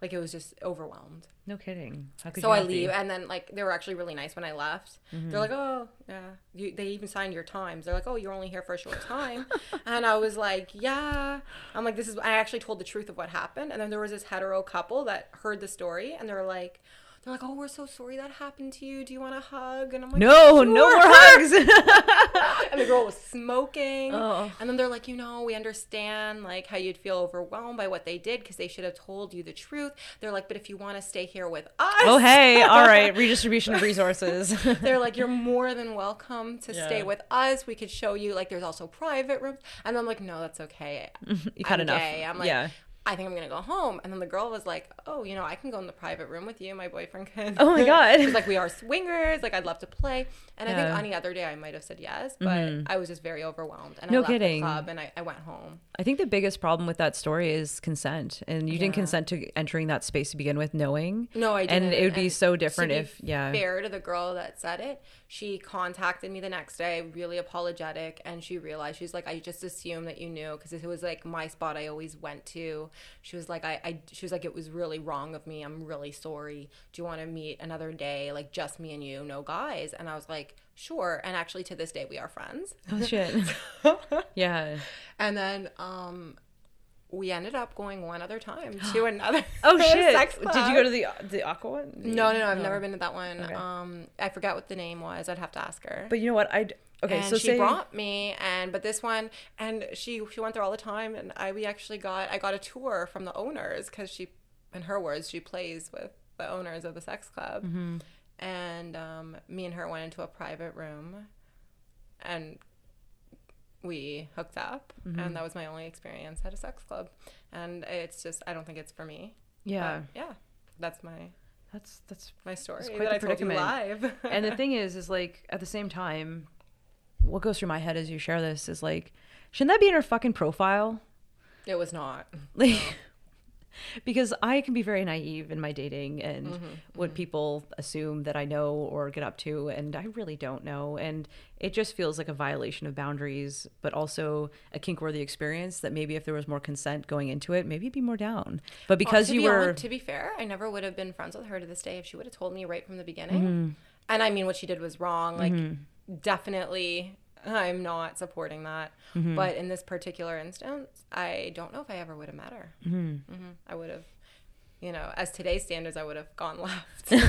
like it was just overwhelmed. No kidding. so I leave, and then like they were actually really nice when I left. Mm-hmm. They're like, "Oh, yeah." You, they even signed your times. They're like, "Oh, you're only here for a short time," and I was like, "Yeah." I'm like, "This is." I actually told the truth of what happened, and then there was this hetero couple that heard the story, and they're like, they're like, "Oh, we're so sorry that happened to you. Do you want a hug?" And I'm like, "No, sure. no more hugs." and the girl was smoking. Oh. And then they're like, "You know, we understand like how you'd feel overwhelmed by what they did because they should have told you the truth." They're like, "But if you want to stay here with us." Oh, hey, all right, redistribution of resources. they're like, "You're more than welcome to yeah. stay with us. We could show you like there's also private rooms." And I'm like, "No, that's okay. You've had enough." Gay. I'm like, yeah. I think I'm gonna go home. And then the girl was like, Oh, you know, I can go in the private room with you. My boyfriend can. Oh my god. She's like, We are swingers. Like, I'd love to play. And yeah. I think any other day I might have said yes, but mm-hmm. I was just very overwhelmed. And no I left kidding. the club and I, I, went home. I think the biggest problem with that story is consent, and you yeah. didn't consent to entering that space to begin with, knowing. No, I didn't. And it would be and so different if, yeah. Fair to the girl that said it, she contacted me the next day, really apologetic, and she realized she's like, I just assumed that you knew because it was like my spot I always went to. She was like, I, I, she was like, it was really wrong of me. I'm really sorry. Do you want to meet another day, like just me and you, no guys? And I was like sure. And actually, to this day, we are friends. Oh shit. yeah. And then um, we ended up going one other time to another. oh shit! Did you go to the the aqua one? No, no, no. I've no. never been to that one. Okay. Um, I forgot what the name was. I'd have to ask her. But you know what? I okay. And so she say... brought me, and but this one, and she she went there all the time, and I we actually got I got a tour from the owners because she, in her words, she plays with the owners of the sex club. Mm-hmm and um, me and her went into a private room and we hooked up mm-hmm. and that was my only experience at a sex club and it's just i don't think it's for me yeah but yeah that's my that's that's my story that's quite that the predicament. live and the thing is is like at the same time what goes through my head as you share this is like shouldn't that be in her fucking profile It was not. Like. because I can be very naive in my dating and mm-hmm, what mm-hmm. people assume that I know or get up to, and I really don't know. And it just feels like a violation of boundaries, but also a kink worthy experience that maybe if there was more consent going into it, maybe it'd be more down. But because well, you be were. Honest, to be fair, I never would have been friends with her to this day if she would have told me right from the beginning. Mm-hmm. And I mean, what she did was wrong. Like, mm-hmm. definitely I'm not supporting that. Mm-hmm. But in this particular instance, I don't know if I ever would have met her. Mm-hmm. Mm-hmm. I would have, you know, as today's standards, I would have gone left. Just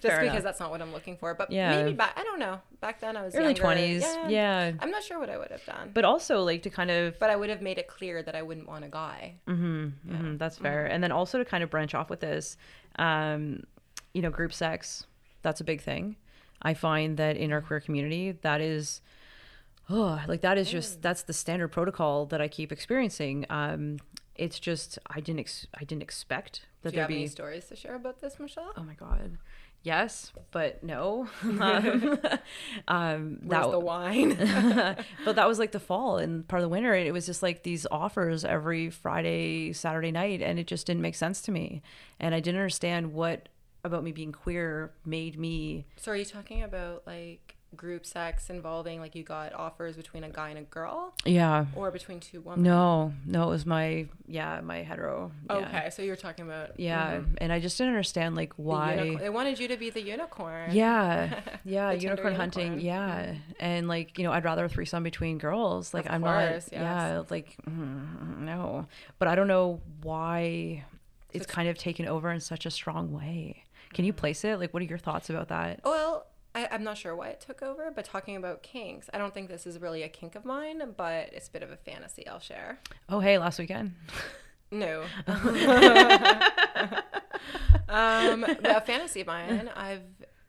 Fair because enough. that's not what I'm looking for. But yeah. maybe back, I don't know. Back then I was early. 20s. Yeah, yeah, I'm not sure what I would have done. But also, like, to kind of. But I would have made it clear that I wouldn't want a guy. Mm-hmm. Yeah. Mm-hmm. That's fair. And then also to kind of branch off with this, um, you know, group sex, that's a big thing. I find that in our queer community, that is, oh, like that is just that's the standard protocol that I keep experiencing. Um, it's just I didn't ex- I didn't expect that Do you have be... any stories to share about this, Michelle? Oh my god. Yes, but no. um, um, Where's that, the wine? but that was like the fall and part of the winter. And it was just like these offers every Friday, Saturday night, and it just didn't make sense to me. And I didn't understand what about me being queer made me. So are you talking about like group sex involving like you got offers between a guy and a girl? Yeah. Or between two women? No, no, it was my yeah my hetero. Yeah. Okay, so you're talking about yeah, mm-hmm. and I just didn't understand like why the they wanted you to be the unicorn. Yeah, yeah, unicorn hunting. Unicorn. Yeah, and like you know I'd rather a threesome between girls. Like of I'm course, not. Yes. Yeah, like mm, no, but I don't know why. it's kind of taken over in such a strong way. Can you place it? Like, what are your thoughts about that? Well, I, am not sure why it took over, but talking about kinks, I don't think this is really a kink of mine, but it's a bit of a fantasy I'll share. Oh, hey, last weekend. No. um, a fantasy of mine. I've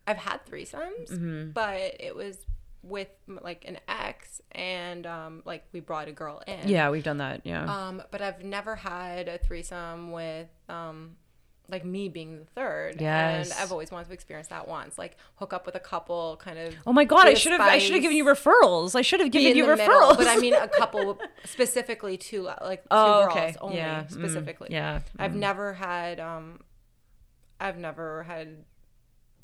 I've had threesomes, mm-hmm. but it was with like an ex, and um, like we brought a girl in. Yeah, we've done that. Yeah. Um, but I've never had a threesome with um like me being the third. Yes. And I've always wanted to experience that once. Like hook up with a couple kind of Oh my god, I should have I should have given you referrals. I should have given you referrals. Middle, but I mean a couple specifically two like two oh, girls okay. only yeah. Mm. specifically. Mm. Yeah. I've never had um I've never had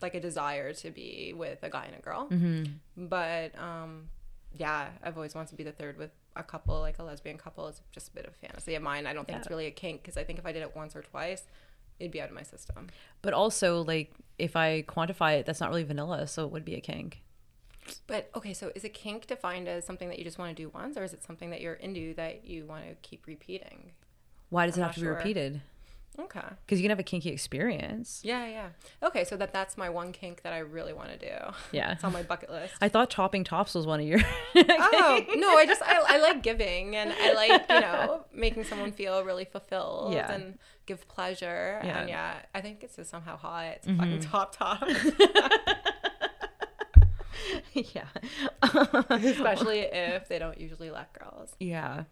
like a desire to be with a guy and a girl. Mm-hmm. But um yeah, I've always wanted to be the third with a couple, like a lesbian couple. It's just a bit of fantasy of mine. I don't think yeah. it's really a kink because I think if I did it once or twice, it'd be out of my system. But also, like, if I quantify it, that's not really vanilla, so it would be a kink. But okay, so is a kink defined as something that you just want to do once, or is it something that you're into that you want to keep repeating? Why does I'm it have to sure. be repeated? Okay. Because you can have a kinky experience. Yeah, yeah. Okay, so that that's my one kink that I really want to do. Yeah. It's on my bucket list. I thought topping tops was one of your. oh no! I just I, I like giving and I like you know making someone feel really fulfilled yeah. and give pleasure yeah. and yeah I think it's just somehow hot. It's mm-hmm. fucking top top. yeah. Especially if they don't usually let girls. Yeah.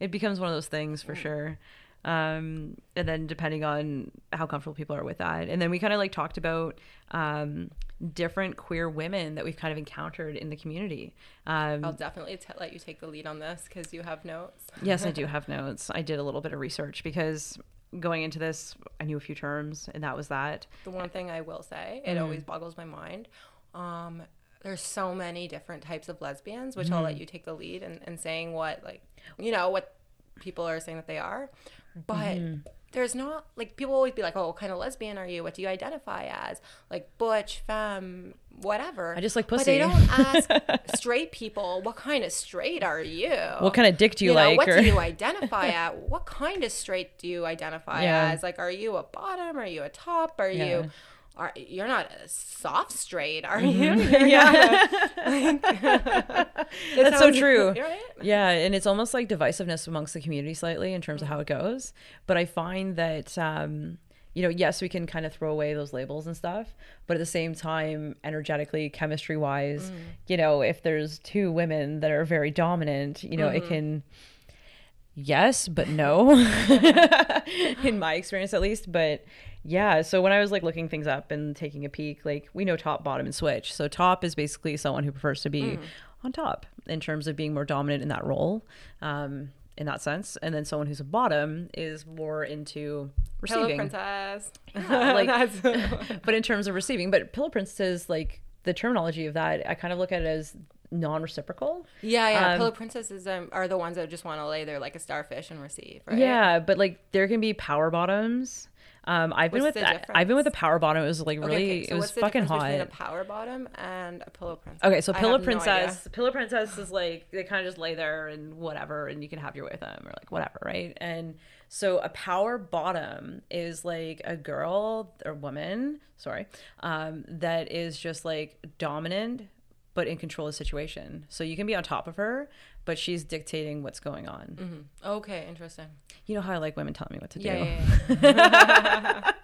It becomes one of those things for mm. sure um, and then depending on how comfortable people are with that and then we kind of like talked about um, different queer women that we've kind of encountered in the community um, i'll definitely t- let you take the lead on this because you have notes yes i do have notes i did a little bit of research because going into this i knew a few terms and that was that the one thing i will say it mm. always boggles my mind um, there's so many different types of lesbians which mm. i'll let mm-hmm. you take the lead and, in saying what like you know what people are saying that they are but mm-hmm. There's not like people always be like, "Oh, what kind of lesbian are you? What do you identify as?" Like butch, femme, whatever. I just like pussy. But they don't ask straight people, "What kind of straight are you? What kind of dick do you, you know, like? What or... do you identify at? What kind of straight do you identify yeah. as? Like, are you a bottom? Are you a top? Are yeah. you are you're not a soft straight, are mm-hmm. you? yeah. That's so true. Right? Yeah, and it's almost like divisiveness amongst the community slightly in terms of how it goes. But I find that um, you know, yes, we can kind of throw away those labels and stuff, but at the same time, energetically, chemistry wise, mm. you know, if there's two women that are very dominant, you know, mm-hmm. it can yes, but no. in my experience at least, but yeah. So when I was like looking things up and taking a peek, like we know top, bottom, and switch. So top is basically someone who prefers to be mm. on top in terms of being more dominant in that role. Um, in that sense, and then someone who's a bottom is more into receiving. Pillow princess. Yeah, like, but in terms of receiving, but pillow princess, like the terminology of that, I kind of look at it as non-reciprocal. Yeah, yeah. Um, Pillow princesses um, are the ones that just want to lay there like a starfish and receive. Right? Yeah, but like there can be power bottoms. Um, I've been with I've been with a power bottom. It was like really okay, okay. So it was fucking hot. Between a power bottom and a pillow princess. Okay, so pillow princess, no pillow princess is like they kind of just lay there and whatever, and you can have your way with them or like whatever, right? And so a power bottom is like a girl or woman, sorry, um, that is just like dominant but in control of the situation. So you can be on top of her, but she's dictating what's going on. Mm-hmm. Okay, interesting. You know how I like women telling me what to yeah, do. Yeah, yeah.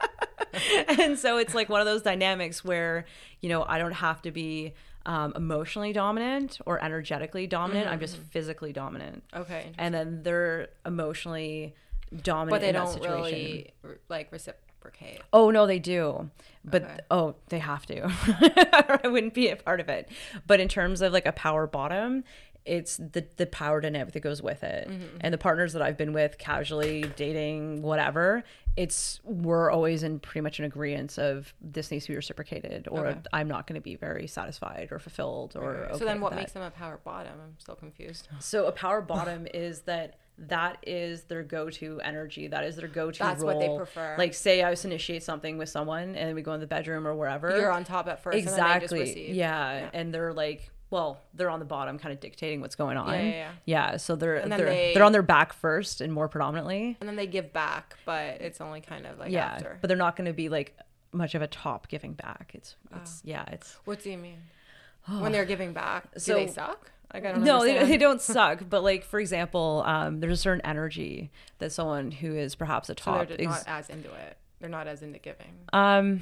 and so it's like one of those dynamics where, you know, I don't have to be um, emotionally dominant or energetically dominant. Mm-hmm. I'm just mm-hmm. physically dominant. Okay. And then they're emotionally dominant but they don't really like reciprocate reciprocate. Oh no, they do. But okay. oh, they have to. I wouldn't be a part of it. But in terms of like a power bottom, it's the the power dynamic that goes with it. Mm-hmm. And the partners that I've been with, casually dating, whatever, it's we're always in pretty much an agreement of this needs to be reciprocated, or okay. I'm not going to be very satisfied or fulfilled, or okay. so. Then, what makes them a power bottom? I'm still confused. So a power bottom is that that is their go-to energy. That is their go-to That's role. what they prefer. Like say I was to initiate something with someone and then we go in the bedroom or wherever. You're on top at first. Exactly. Yeah. yeah. And they're like well, they're on the bottom kind of dictating what's going on. Yeah, yeah, yeah. yeah so they're they're they, they're on their back first and more predominantly. And then they give back, but it's only kind of like yeah, after. But they're not going to be like much of a top giving back. It's it's oh. yeah, it's What do you mean? when they're giving back, do so, they suck? Like I don't no, they, they, don't suck. But like for example, um, there's a certain energy that someone who is perhaps a top so they're not as into it. They're not as into giving. Um,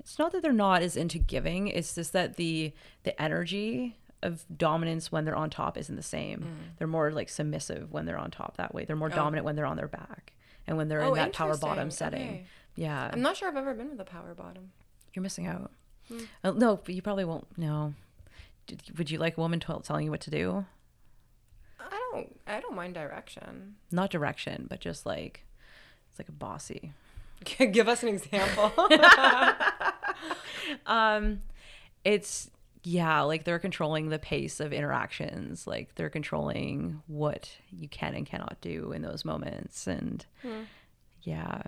it's not that they're not as into giving. It's just that the the energy of dominance when they're on top isn't the same. Mm. They're more like submissive when they're on top that way. They're more oh. dominant when they're on their back and when they're oh, in that power bottom setting. Okay. Yeah. I'm not sure I've ever been with a power bottom. You're missing out. Mm. Uh, no, but you probably won't. No would you like a woman telling you what to do? I don't. I don't mind direction. Not direction, but just like it's like a bossy. Give us an example. um, it's yeah, like they're controlling the pace of interactions. Like they're controlling what you can and cannot do in those moments, and hmm. yeah,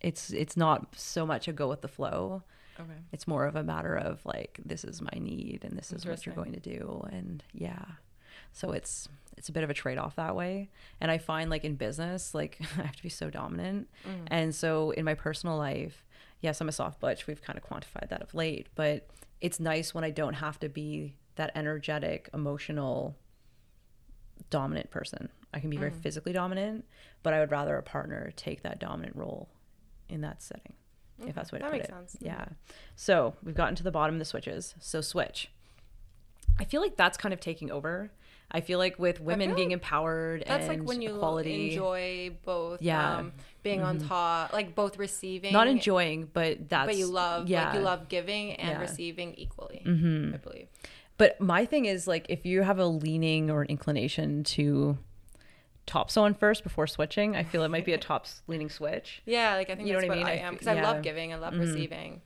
it's it's not so much a go with the flow Okay. It's more of a matter of like this is my need and this is what you're going to do and yeah. So it's it's a bit of a trade-off that way. And I find like in business, like I have to be so dominant. Mm. And so in my personal life, yes, I'm a soft butch. We've kind of quantified that of late, but it's nice when I don't have to be that energetic, emotional dominant person. I can be very mm. physically dominant, but I would rather a partner take that dominant role in that setting if that's what that makes it. sense. Yeah. So we've gotten to the bottom of the switches. So switch. I feel like that's kind of taking over. I feel like with women being like empowered that's and like when you equality, enjoy both. Yeah, um, being mm-hmm. on top, like both receiving, not enjoying, but that's but you love, yeah, like you love giving and yeah. receiving equally. Mm-hmm. I believe. But my thing is like if you have a leaning or an inclination to top someone first before switching. I feel it might be a top leaning switch. Yeah, like I think you know what, I mean. I am because yeah. I love giving, I love mm-hmm. receiving.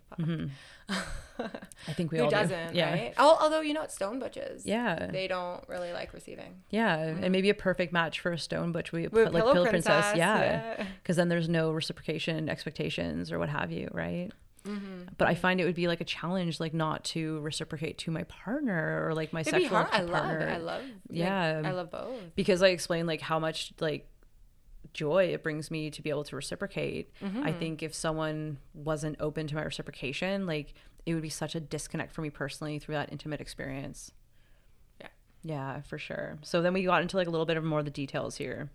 Mm-hmm. I think we Who all doesn't, do. Yeah. right? Although you know, what stone butches. Yeah, they don't really like receiving. Yeah, mm-hmm. and maybe a perfect match for a stone butch. We put like pillow princess. princess. Yeah, because yeah. then there's no reciprocation, expectations, or what have you, right? Mm-hmm. But I find it would be like a challenge, like not to reciprocate to my partner or like my It'd sexual partner. I. Love, I love, yeah, like, I love both because I explain like how much like joy it brings me to be able to reciprocate. Mm-hmm. I think if someone wasn't open to my reciprocation, like it would be such a disconnect for me personally through that intimate experience. Yeah. Yeah, for sure. So then we got into like a little bit of more of the details here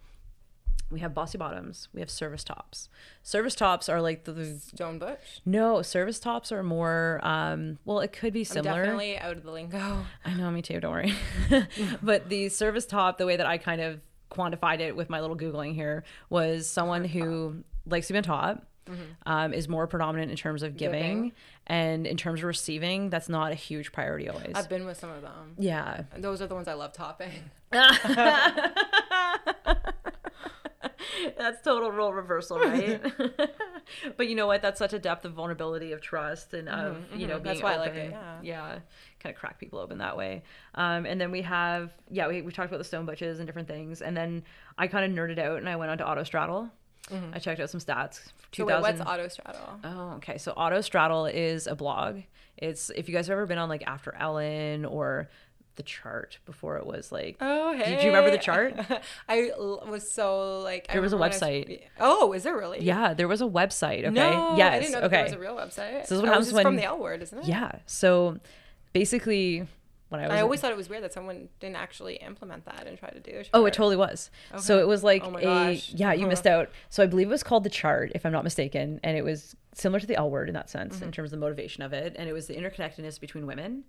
we have bossy bottoms we have service tops service tops are like the, the stone butch no service tops are more um well it could be similar I'm definitely out of the lingo i know me too don't worry but the service top the way that i kind of quantified it with my little googling here was someone who likes to be top Mm-hmm. Um, is more predominant in terms of giving, giving, and in terms of receiving that's not a huge priority always i've been with some of them yeah those are the ones i love topping that's total role reversal, right? but you know what? That's such a depth of vulnerability, of trust, and of mm-hmm, you know mm-hmm. being that's why open. I like it. Yeah. yeah, kind of crack people open that way. Um, and then we have yeah, we we talked about the stone butches and different things, and then I kind of nerded out and I went on to Autostraddle. Mm-hmm. I checked out some stats. So wait, what's Autostraddle? Oh, okay. So Autostraddle is a blog. It's if you guys have ever been on like After Ellen or the chart before it was like oh hey did you remember the chart i was so like there was a website was, oh is there really yeah there was a website okay no, yes I didn't know okay there was a real website so this is what oh, happens when from the l word isn't it yeah so basically when I was I always thought it was weird that someone didn't actually implement that and try to do it. Oh, it totally was. Okay. So it was like oh a yeah, you missed out. So I believe it was called the chart, if I'm not mistaken, and it was similar to the L word in that sense mm-hmm. in terms of the motivation of it, and it was the interconnectedness between women.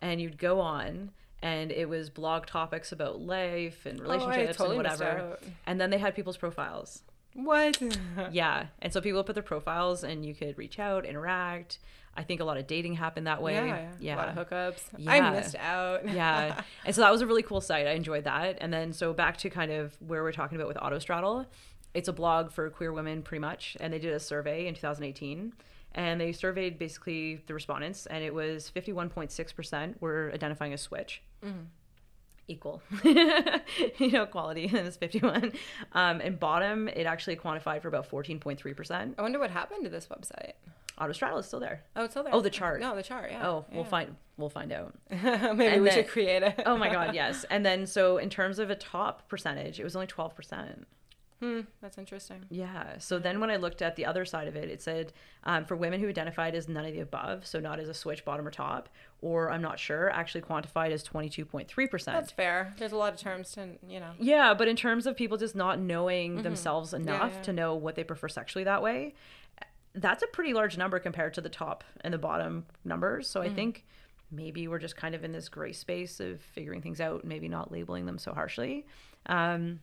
And you'd go on and it was blog topics about life and relationships oh, totally and whatever. And then they had people's profiles. What? yeah. And so people put their profiles and you could reach out, interact. I think a lot of dating happened that way. Yeah. yeah. A lot of hookups. Yeah. I missed out. yeah. And so that was a really cool site. I enjoyed that. And then so back to kind of where we're talking about with Autostraddle. It's a blog for queer women pretty much. And they did a survey in 2018 and they surveyed basically the respondents and it was 51.6% were identifying as switch mm-hmm. equal you know quality is 51 um, and bottom it actually quantified for about 14.3% i wonder what happened to this website Autostraddle is still there. Oh, it's still there. Oh, the chart. No, the chart. Yeah. Oh, yeah. we'll find we'll find out. Maybe and we then, should create it. oh my god, yes. And then so in terms of a top percentage, it was only twelve percent. Hmm, that's interesting. Yeah. So then when I looked at the other side of it, it said um, for women who identified as none of the above, so not as a switch, bottom or top, or I'm not sure, actually quantified as 22.3%. That's fair. There's a lot of terms to, you know. Yeah, but in terms of people just not knowing mm-hmm. themselves enough yeah, yeah. to know what they prefer sexually that way, that's a pretty large number compared to the top and the bottom numbers. So mm-hmm. I think maybe we're just kind of in this gray space of figuring things out, maybe not labeling them so harshly. Um,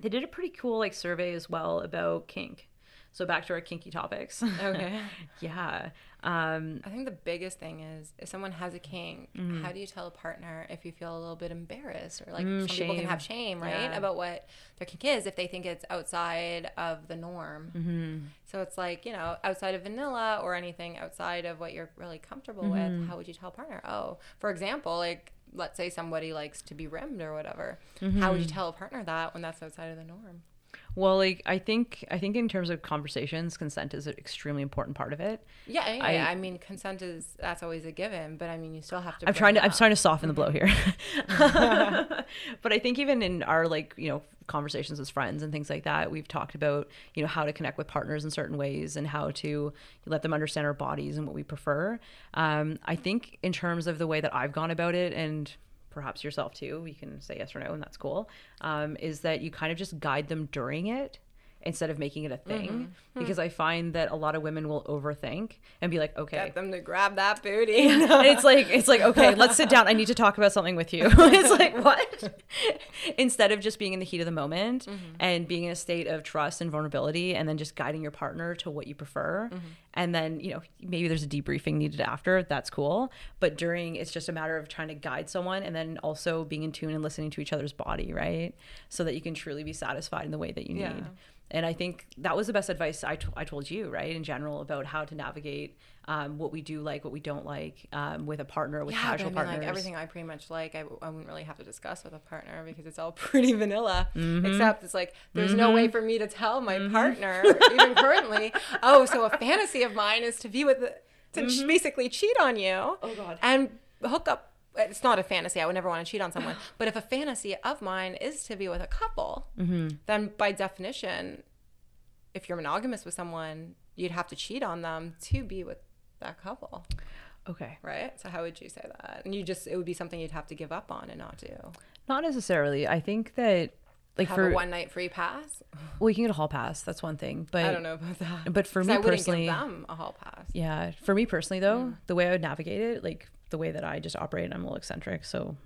they did a pretty cool like survey as well about kink. So back to our kinky topics. Okay. yeah. Um, I think the biggest thing is if someone has a kink, mm-hmm. how do you tell a partner if you feel a little bit embarrassed or like mm, some shame. people can have shame, right, yeah. about what their kink is if they think it's outside of the norm. Mm-hmm. So it's like you know outside of vanilla or anything outside of what you're really comfortable mm-hmm. with. How would you tell a partner? Oh, for example, like let's say somebody likes to be rimmed or whatever. Mm-hmm. How would you tell a partner that when that's outside of the norm? Well, like I think I think in terms of conversations, consent is an extremely important part of it. Yeah, yeah. I, I mean, consent is that's always a given, but I mean, you still have to. I'm trying to. I'm trying to soften the blow here. but I think even in our like you know conversations as friends and things like that, we've talked about you know how to connect with partners in certain ways and how to let them understand our bodies and what we prefer. Um, I think in terms of the way that I've gone about it and perhaps yourself too, you can say yes or no, and that's cool, um, is that you kind of just guide them during it instead of making it a thing mm-hmm. Hmm. because I find that a lot of women will overthink and be like, okay, get them to grab that booty. and it's like it's like okay, let's sit down. I need to talk about something with you. it's like what? instead of just being in the heat of the moment mm-hmm. and being in a state of trust and vulnerability, and then just guiding your partner to what you prefer, mm-hmm. and then you know maybe there's a debriefing needed after. That's cool, but during it's just a matter of trying to guide someone and then also being in tune and listening to each other's body, right? So that you can truly be satisfied in the way that you yeah. need and I think that was the best advice I, t- I told you, right, in general about how to navigate um, what we do like, what we don't like um, with a partner, with yeah, casual I mean, partners. Like everything I pretty much like, I, I wouldn't really have to discuss with a partner because it's all pretty vanilla. Mm-hmm. Except it's like there's mm-hmm. no way for me to tell my mm-hmm. partner, even currently, oh, so a fantasy of mine is to be with, the, to mm-hmm. basically cheat on you. Oh God. And hook up it's not a fantasy. I would never want to cheat on someone. But if a fantasy of mine is to be with a couple, mm-hmm. then by definition, if you're monogamous with someone, you'd have to cheat on them to be with that couple. Okay. Right? So how would you say that? And you just it would be something you'd have to give up on and not do. Not necessarily. I think that like have for a one night free pass. Well, you can get a hall pass. That's one thing, but I don't know about that. But for me I personally, give them a hall pass. Yeah, for me personally though, mm. the way I would navigate it, like the way that I just operate, and I'm a little eccentric, so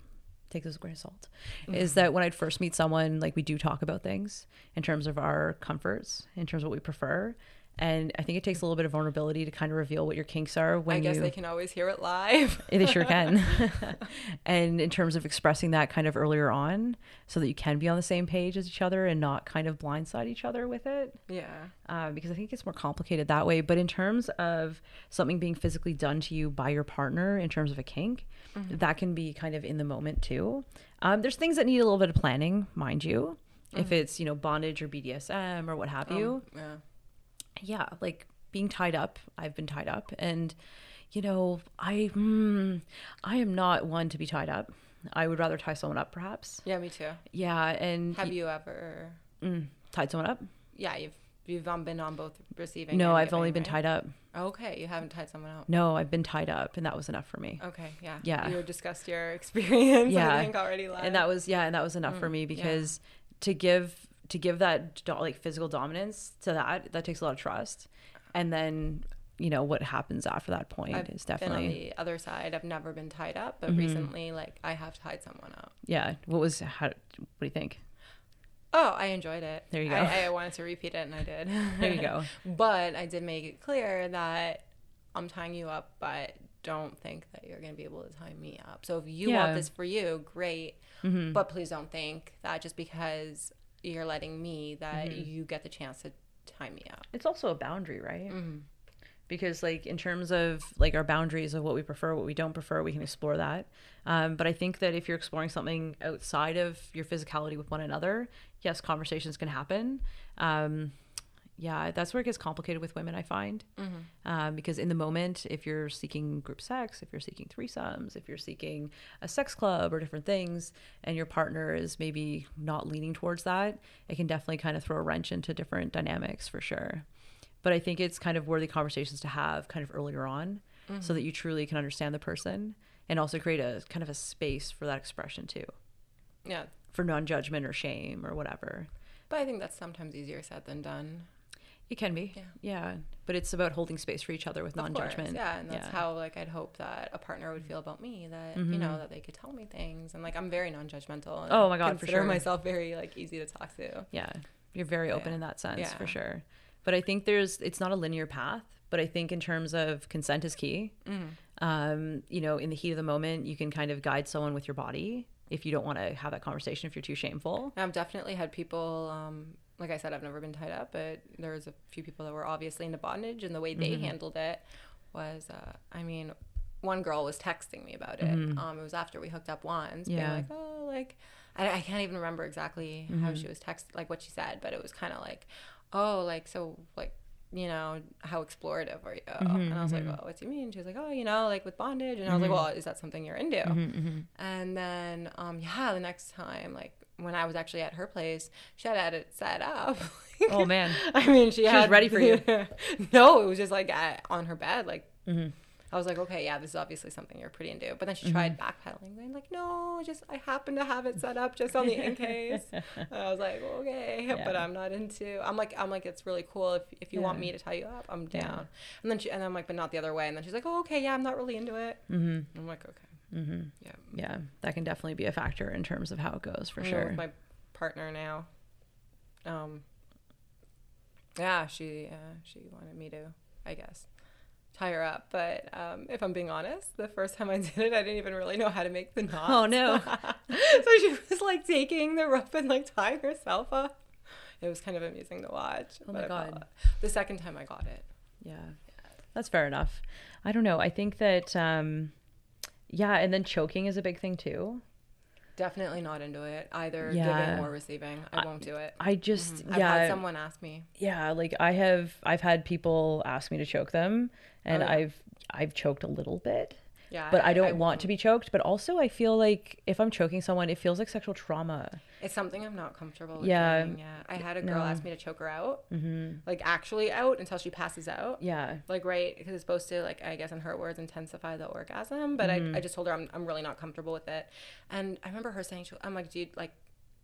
take this with a grain of salt. Mm-hmm. Is that when I'd first meet someone, like we do talk about things in terms of our comforts, in terms of what we prefer, And I think it takes a little bit of vulnerability to kind of reveal what your kinks are when I guess you they can always hear it live. they sure can. and in terms of expressing that kind of earlier on so that you can be on the same page as each other and not kind of blindside each other with it. Yeah. Uh, because I think it's more complicated that way. But in terms of something being physically done to you by your partner in terms of a kink, mm-hmm. that can be kind of in the moment too. Um, there's things that need a little bit of planning, mind you. Mm-hmm. If it's, you know, bondage or BDSM or what have you. Um, yeah yeah, like being tied up. I've been tied up, and you know, I mm, I am not one to be tied up. I would rather tie someone up, perhaps. Yeah, me too. Yeah, and have you ever mm, tied someone up? Yeah, you've you've um, been on both receiving. No, I've only been right? tied up. Okay, you haven't tied someone up. No, I've been tied up, and that was enough for me. Okay, yeah, yeah. You discussed your experience. Yeah, I think already. Live. And that was yeah, and that was enough mm, for me because yeah. to give to give that like physical dominance to that that takes a lot of trust. And then you know what happens after that point I've is definitely the other side. I've never been tied up but mm-hmm. recently like i have tied someone up. Yeah. What was how what do you think? Oh i enjoyed it. There you go. I, I wanted to repeat it and i did. There you go. But i did make it clear that i'm tying you up but don't think that you're going to be able to tie me up. So if you yeah. want this for you great. Mm-hmm. but please don't think that just because you're letting me that mm-hmm. you get the chance to tie me up. It's also a boundary, right? Mm-hmm. Because like in terms of like our boundaries of what we prefer, what we don't prefer, we can explore that. Um, but I think that if you're exploring something outside of your physicality with one another, yes, conversations can happen. Um, yeah, that's where it gets complicated with women, I find. Mm-hmm. Um, because in the moment, if you're seeking group sex, if you're seeking threesomes, if you're seeking a sex club or different things, and your partner is maybe not leaning towards that, it can definitely kind of throw a wrench into different dynamics for sure. But I think it's kind of worthy conversations to have kind of earlier on mm-hmm. so that you truly can understand the person and also create a kind of a space for that expression too. Yeah. For non judgment or shame or whatever. But I think that's sometimes easier said than done. It can be. Yeah. yeah. But it's about holding space for each other with non judgment. Yeah. And that's yeah. how like I'd hope that a partner would feel about me. That mm-hmm. you know, that they could tell me things. And like I'm very non judgmental. Oh my god, for sure. myself very like easy to talk to. Yeah. You're very open yeah. in that sense, for sure. But I think there's it's not a linear path. But I think in terms of consent is key. Mm-hmm. Um, you know, in the heat of the moment, you can kind of guide someone with your body if you don't want to have that conversation if you're too shameful. I've definitely had people um, like I said, I've never been tied up, but there was a few people that were obviously into bondage, and the way they mm-hmm. handled it was, uh, I mean, one girl was texting me about it. Mm-hmm. Um, it was after we hooked up once, yeah. being like, oh, like, I, I can't even remember exactly mm-hmm. how she was text, like what she said, but it was kind of like, oh, like, so, like, you know, how explorative are you? Mm-hmm, and I was like, mm-hmm. well, what do you mean? She was like, oh, you know, like with bondage. And I was like, mm-hmm. well, is that something you're into? Mm-hmm, and then, um, yeah, the next time, like when I was actually at her place, she had it set up. oh man! I mean, she, she had, was ready for you. no, it was just like at, on her bed. Like mm-hmm. I was like, okay, yeah, this is obviously something you're pretty into. But then she mm-hmm. tried backpedaling, and like, no, just I happen to have it set up just on the in case. I was like, okay, yeah. but I'm not into. I'm like, I'm like, it's really cool if if you yeah. want me to tie you up, I'm down. Yeah. And then she and I'm like, but not the other way. And then she's like, oh, okay, yeah, I'm not really into it. Mm-hmm. I'm like, okay. Mm-hmm. Yeah. Yeah. That can definitely be a factor in terms of how it goes for sure. With my partner now. Um, yeah, she uh, she wanted me to, I guess, tie her up. But um, if I'm being honest, the first time I did it, I didn't even really know how to make the knot. Oh no! so she was like taking the rope and like tying herself up. It was kind of amusing to watch. Oh my god! The second time I got it. Yeah, that's fair enough. I don't know. I think that um, yeah, and then choking is a big thing too. Definitely not into it either yeah. giving or receiving. I, I won't do it. I just mm-hmm. yeah. I've had someone ask me. Yeah, like I have I've had people ask me to choke them and oh, yeah. I've I've choked a little bit. Yeah. But I, I don't I want to be choked. But also, I feel like if I'm choking someone, it feels like sexual trauma. It's something I'm not comfortable with. Yeah. Doing. Yeah. I had a girl no. ask me to choke her out, mm-hmm. like actually out until she passes out. Yeah. Like, right. Because it's supposed to, like, I guess in her words, intensify the orgasm. But mm-hmm. I, I just told her I'm, I'm really not comfortable with it. And I remember her saying, she, I'm like, dude, like,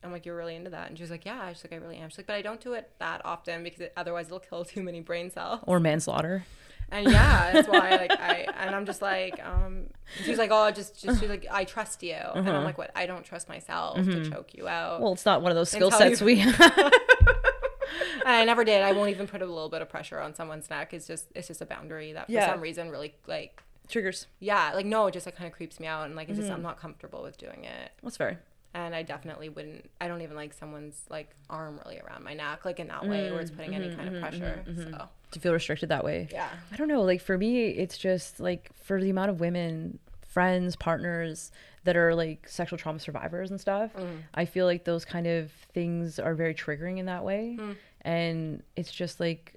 I'm like, you're really into that? And she was like, yeah. She's like, I really am. She's like, but I don't do it that often because it, otherwise it'll kill too many brain cells. Or manslaughter and yeah, that's why like I and I'm just like um she's like oh just just she's like I trust you and I'm uh-huh. like what I don't trust myself mm-hmm. to choke you out. Well, it's not one of those skill sets you- we. I never did. I won't even put a little bit of pressure on someone's neck. It's just it's just a boundary that for Yeah. some reason really like Triggers. yeah, like no, it just like kind of creeps me out and like it's just I'm not comfortable with doing it. That's fair. And I definitely wouldn't I don't even like someone's like arm really around my neck, like in that way where it's putting any kind of pressure. So To feel restricted that way. yeah. I don't know. Like for me, it's just like for the amount of women, friends, partners that are like sexual trauma survivors and stuff. Mm. I feel like those kind of things are very triggering in that way. Mm. And it's just like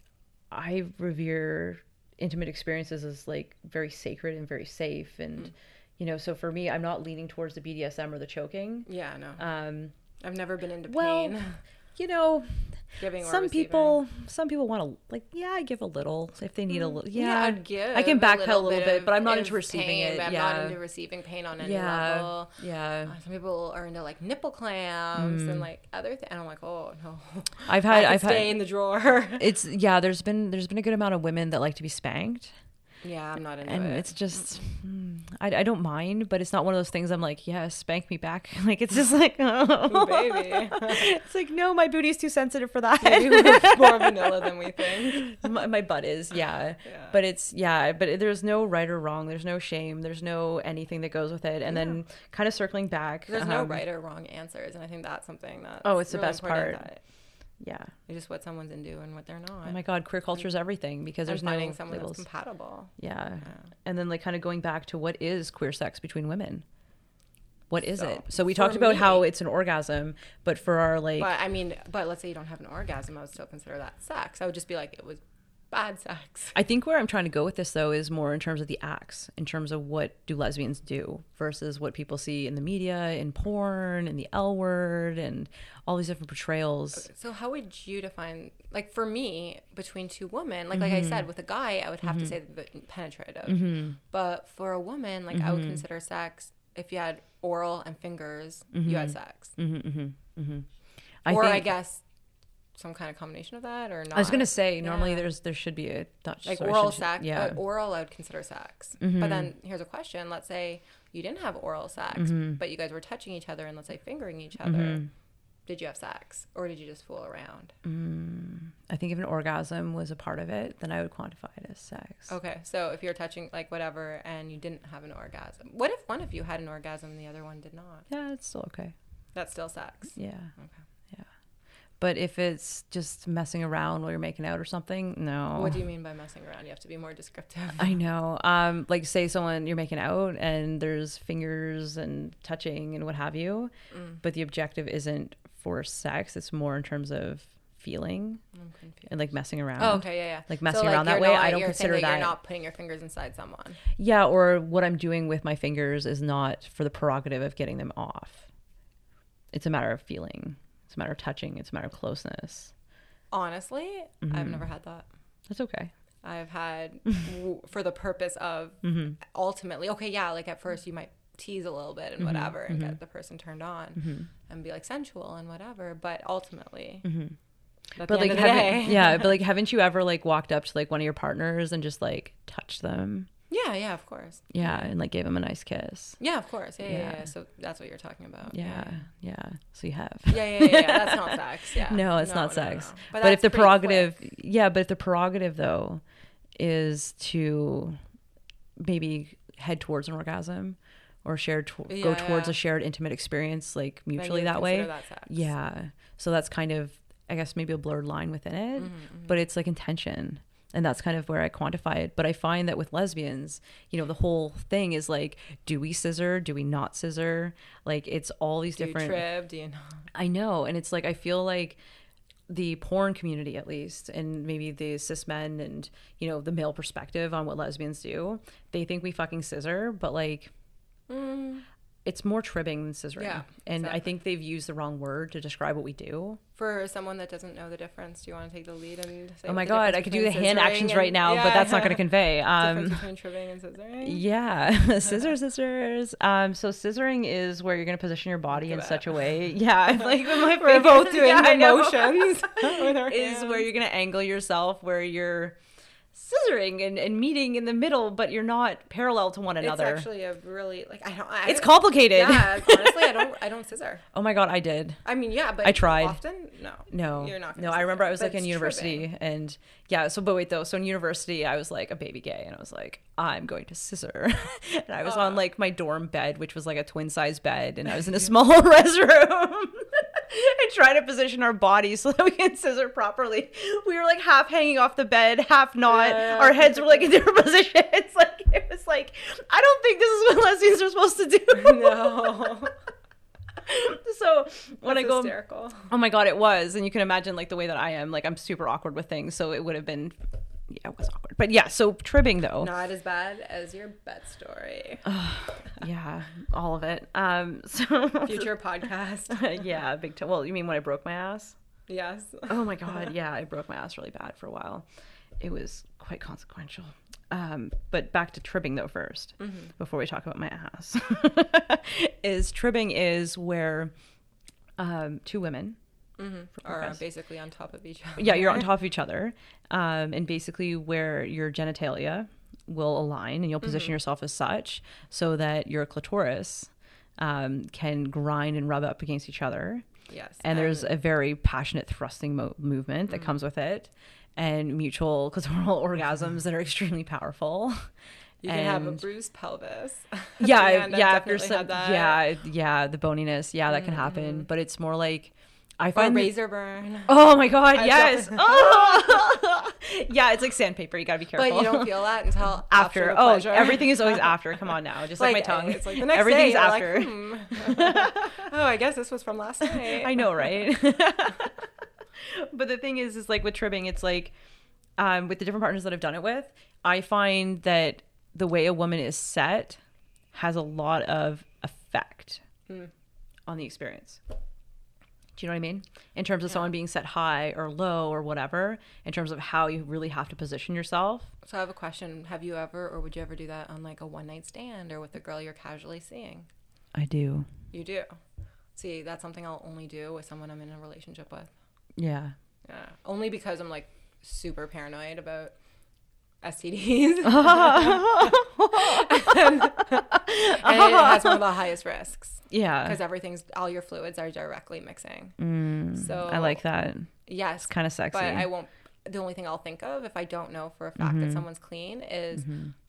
I revere intimate experiences as like very sacred and very safe. And, mm. you know, so for me, I'm not leaning towards the BDSM or the choking. Yeah, no. Um, I've never been into well, pain. you know, Giving some people some people want to like yeah i give a little if they need a little yeah, I'd give. i can backpedal a little bit, of- but i'm not into receiving pain, it I'm yeah. not into receiving pain on any yeah level. yeah. Uh, Some people are into like nipple clamps and like other things, and I'm like, oh no, i've had i've stay had in the drawer. it's yeah there's been there's been a good amount of women that like to be spanked yeah, I'm not into and it. And it's just mm, I, I don't mind but it's not one of those things i'm like yeah spank me back like it's just like oh Ooh, baby. it's like no my booty's too sensitive for that Maybe we're more vanilla than we think. my, my butt is yeah. Yeah. but it's yeah but there's no right or wrong there's no shame there's no anything that goes with it and then kind of circling back There's no um, right or wrong answers, and I think that's something that Oh, it's the best part. That yeah it's just what someone's into and what they're not. oh my god queer culture is everything because there's finding no someone labels that's compatible. yeah. Yeah. and then like kind of going back to what is queer sex between women what is So, it so we talked about how it's an orgasm but for our like But I mean, but let's say you don't have an orgasm, I would still consider that sex. I would just be like, it was bad sex. I think where I'm trying to go with this though is more in terms of the acts, in terms of what do lesbians do versus what people see in the media, in porn, in the L word, and all these different portrayals. So how would you define like for me between two women like like I Mm-hmm. said with a guy I would have to say the penetrative Mm-hmm. but for a woman like I would consider sex if you had oral and fingers you had sex Mm-hmm. I or I guess some kind of combination of that or not I was gonna say normally Yeah. there's there should be a not, like oral sex yeah Mm-hmm. uh, oral I would consider sex but then here's a question let's say you didn't have oral sex Mm-hmm. but you guys were touching each other and let's say fingering each other did you have sex or did you just fool around I think if an orgasm was a part of it, then I would quantify it as sex. Okay, so if you're touching like whatever and you didn't have an orgasm, what if one of you had an orgasm and the other one did not? Yeah, it's still okay. That's still sex. Yeah. Okay. But if it's just messing around while you're making out or something, no. What do you mean by messing around? You have to be more descriptive. I know. Um, like say someone you're making out and there's fingers and touching and what have you, Mm. but the objective isn't for sex. It's more in terms of feeling and like messing around. Oh, okay, yeah, yeah. Like messing around you're that way, not- I don't consider that- You're not putting your fingers inside someone. Yeah, or what I'm doing with my fingers is not for the prerogative of getting them off. It's a matter of feeling. It's a matter of touching. It's a matter of closeness. Honestly, Mm-hmm. I've never had that. That's okay. I've had w- for the purpose of Mm-hmm. ultimately, okay, yeah, like at first you might tease a little bit and Mm-hmm. whatever and get the person turned on and be like sensual and whatever, but ultimately, at Mm-hmm. But like, end of the haven't, day, yeah, but like, haven't you ever like walked up to like one of your partners and just like touched them? Yeah, yeah, of course. Yeah, and like gave him a nice kiss. Yeah, of course. Yeah, yeah, yeah. Yeah. So that's what you're talking about. Yeah, yeah. So you have. Yeah, yeah, yeah. yeah. That's not sex. Yeah. No, it's No, not no, sex. no. But, that's if the prerogative, quick. yeah, but if the prerogative though is to maybe head towards an orgasm or shared to- go towards yeah. a shared intimate experience like mutually that way. that. Yeah. So that's kind of I guess maybe a blurred line within it, Mm-hmm, but it's like intention. And that's kind of where I quantify it. But I find that with lesbians, you know, the whole thing is like, do we scissor? Do we not scissor? Like it's all these Do you different? Do you not? I know, and it's like I feel like the porn community, at least, and maybe the cis men and you know the male perspective on what lesbians do, they think we fucking scissor, but like mm. It's more tribbing than scissoring. Yeah, and I think they've used the wrong word to describe what we do. For someone that doesn't know the difference, do you want to take the lead and say? oh my god, I could do the hand actions and- right now, Yeah. but that's not going to convey. difference Um, between tribbing and scissoring. yeah, scissors, scissors. Um, so scissoring is where you're going to position your body in such a way. Yeah, like with my We're both doing Yeah, the motions is where you're gonna angle yourself where you're scissoring and, and meeting in the middle, but you're not parallel to one another. It's actually a really like I don't. I it's complicated. Yeah, honestly, I don't. I don't scissor. oh my god, I did. I mean, yeah, but I tried. Often, no, No, you're not. No, I remember I was like in university, tripping. and yeah. So, but wait though. So in university, I was like a baby gay, and I was like, I'm going to scissor, and I was on like my dorm bed, which was like a twin size bed, and I was in a small restroom. and trying to position our bodies so that we can scissor properly. We were like half hanging off the bed, half not. Yeah. Our heads were like in different positions. Like it was like, I don't think this is what lesbians are supposed to do. No, so when That's I go, hysterical. Oh my god, it was, and you can imagine like the way that I am. Like I'm super awkward with things, so it would have been, yeah, it was awkward. But yeah, so tribbing though, Not as bad as your bet story. yeah, all of it. Um, so Future podcast. yeah, big. T- well, you mean when I broke my ass? Yes. Oh my god, yeah, I broke my ass really bad for a while. It was quite consequential. Um, but back to tribbing though 1st before we talk about my ass, is tribbing is where um, two women Or Yes. basically on top of each other. yeah, you're on top of each other, um, and basically where your genitalia will align, and you'll position yourself as such so that your clitoris um, can grind and rub up against each other. Yes. And there's a very passionate thrusting mo- movement that comes with it, and mutual clitoral orgasms that are extremely powerful. you can have a bruised pelvis. Yeah, I've yeah. If definitely some, yeah, yeah, the boniness, yeah, that can happen. But it's more like I find that- razor burn. Oh my god, I've yes. Oh! yeah, it's like sandpaper. You gotta be careful. But you don't feel that until after. after. oh, everything is always after. Come on now, just like, my tongue. It's like the next Everything's day, you're like, after. hmm. oh, I guess this was from last night. I know, right? but the thing is, is like with tribbing, it's like um, with the different partners that I've done it with, I find that the way a woman is set has a lot of effect Mm. on the experience. Do you know what I mean? In terms of someone being set high or low or whatever, in terms of how you really have to position yourself. So I have a question. Have you ever, or would you ever do that on like a one night stand or with a girl you're casually seeing? I do. You do. See, that's something I'll only do with someone I'm in a relationship with. Yeah. Yeah. Only because I'm like super paranoid about STDs. and, and it has one of the highest risks Yeah. because everything's, all your fluids are directly mixing. Mm, So I like that. Yes. It's kind of sexy. But I won't. The only thing I'll think of if I don't know for a fact Mm-hmm. that someone's clean is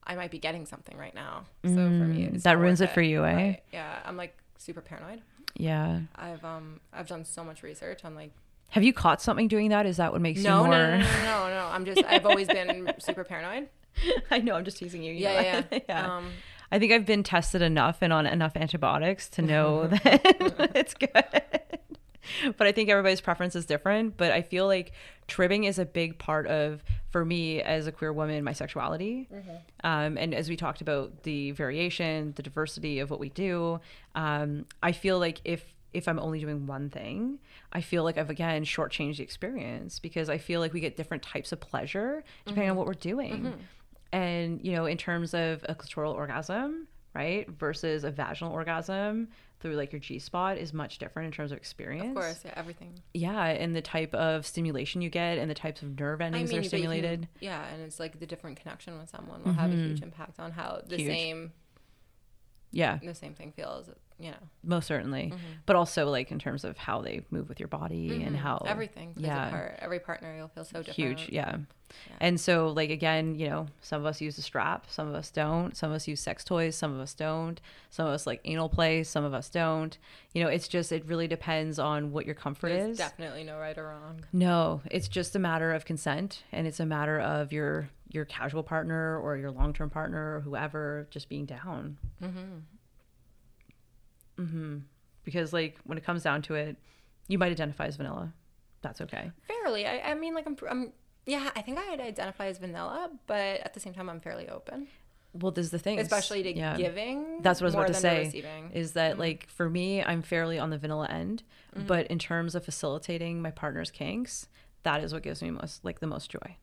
I might be getting something right now. So for me, Mm, that ruins it for you, eh? Right. Yeah, I'm like super paranoid. yeah. I've um I've done so much research on like Have you caught something doing that? Is that what makes no you more? no no no no no I'm just I've always been super paranoid. I know. I'm just teasing you. you Yeah yeah. yeah. Um, I think I've been tested enough and on enough antibiotics to know that it's good. But I think everybody's preference is different. But I feel like tribbing is a big part of, for me as a queer woman, my sexuality. Um, and as we talked about the variation, the diversity of what we do, um, I feel like if if I'm only doing one thing, I feel like I've again shortchanged the experience because I feel like we get different types of pleasure depending on mm-hmm. what we're doing. Mm-hmm. And, you know, in terms of a clitoral orgasm, right, versus a vaginal orgasm through like your G spot is much different in terms of experience. of course, yeah, everything. Yeah. And the type of stimulation you get and the types of nerve endings that are you can- stimulated. yeah, and it's like the different connection with someone will have a mm-hmm. huge impact on how the Huge. same yeah, the same thing feels. You know, most certainly. But also like in terms of how they move with your body and how everything yeah. a part. Every partner you'll feel so different. huge yeah. and so like again you know some of us use a strap some of us don't some of us use sex toys some of us don't some of us like anal play some of us don't you know it's just it really depends on what your comfort There's is definitely no right or wrong. no it's just a matter of consent and it's a matter of your your casual partner or your long-term partner or whoever just being down mm-hmm mm-hmm because like when it comes down to it you might identify as vanilla that's okay Fairly, I, I mean, like I'm, I'm, yeah, I think I'd identify as vanilla, but at the same time, I'm fairly open, well this is the thing especially to yeah. giving. That's what I was about to say. receiving. Is that like for me, I'm fairly on the vanilla end, Mm-hmm. but in terms of facilitating my partner's kinks, that is what gives me most like the most joy.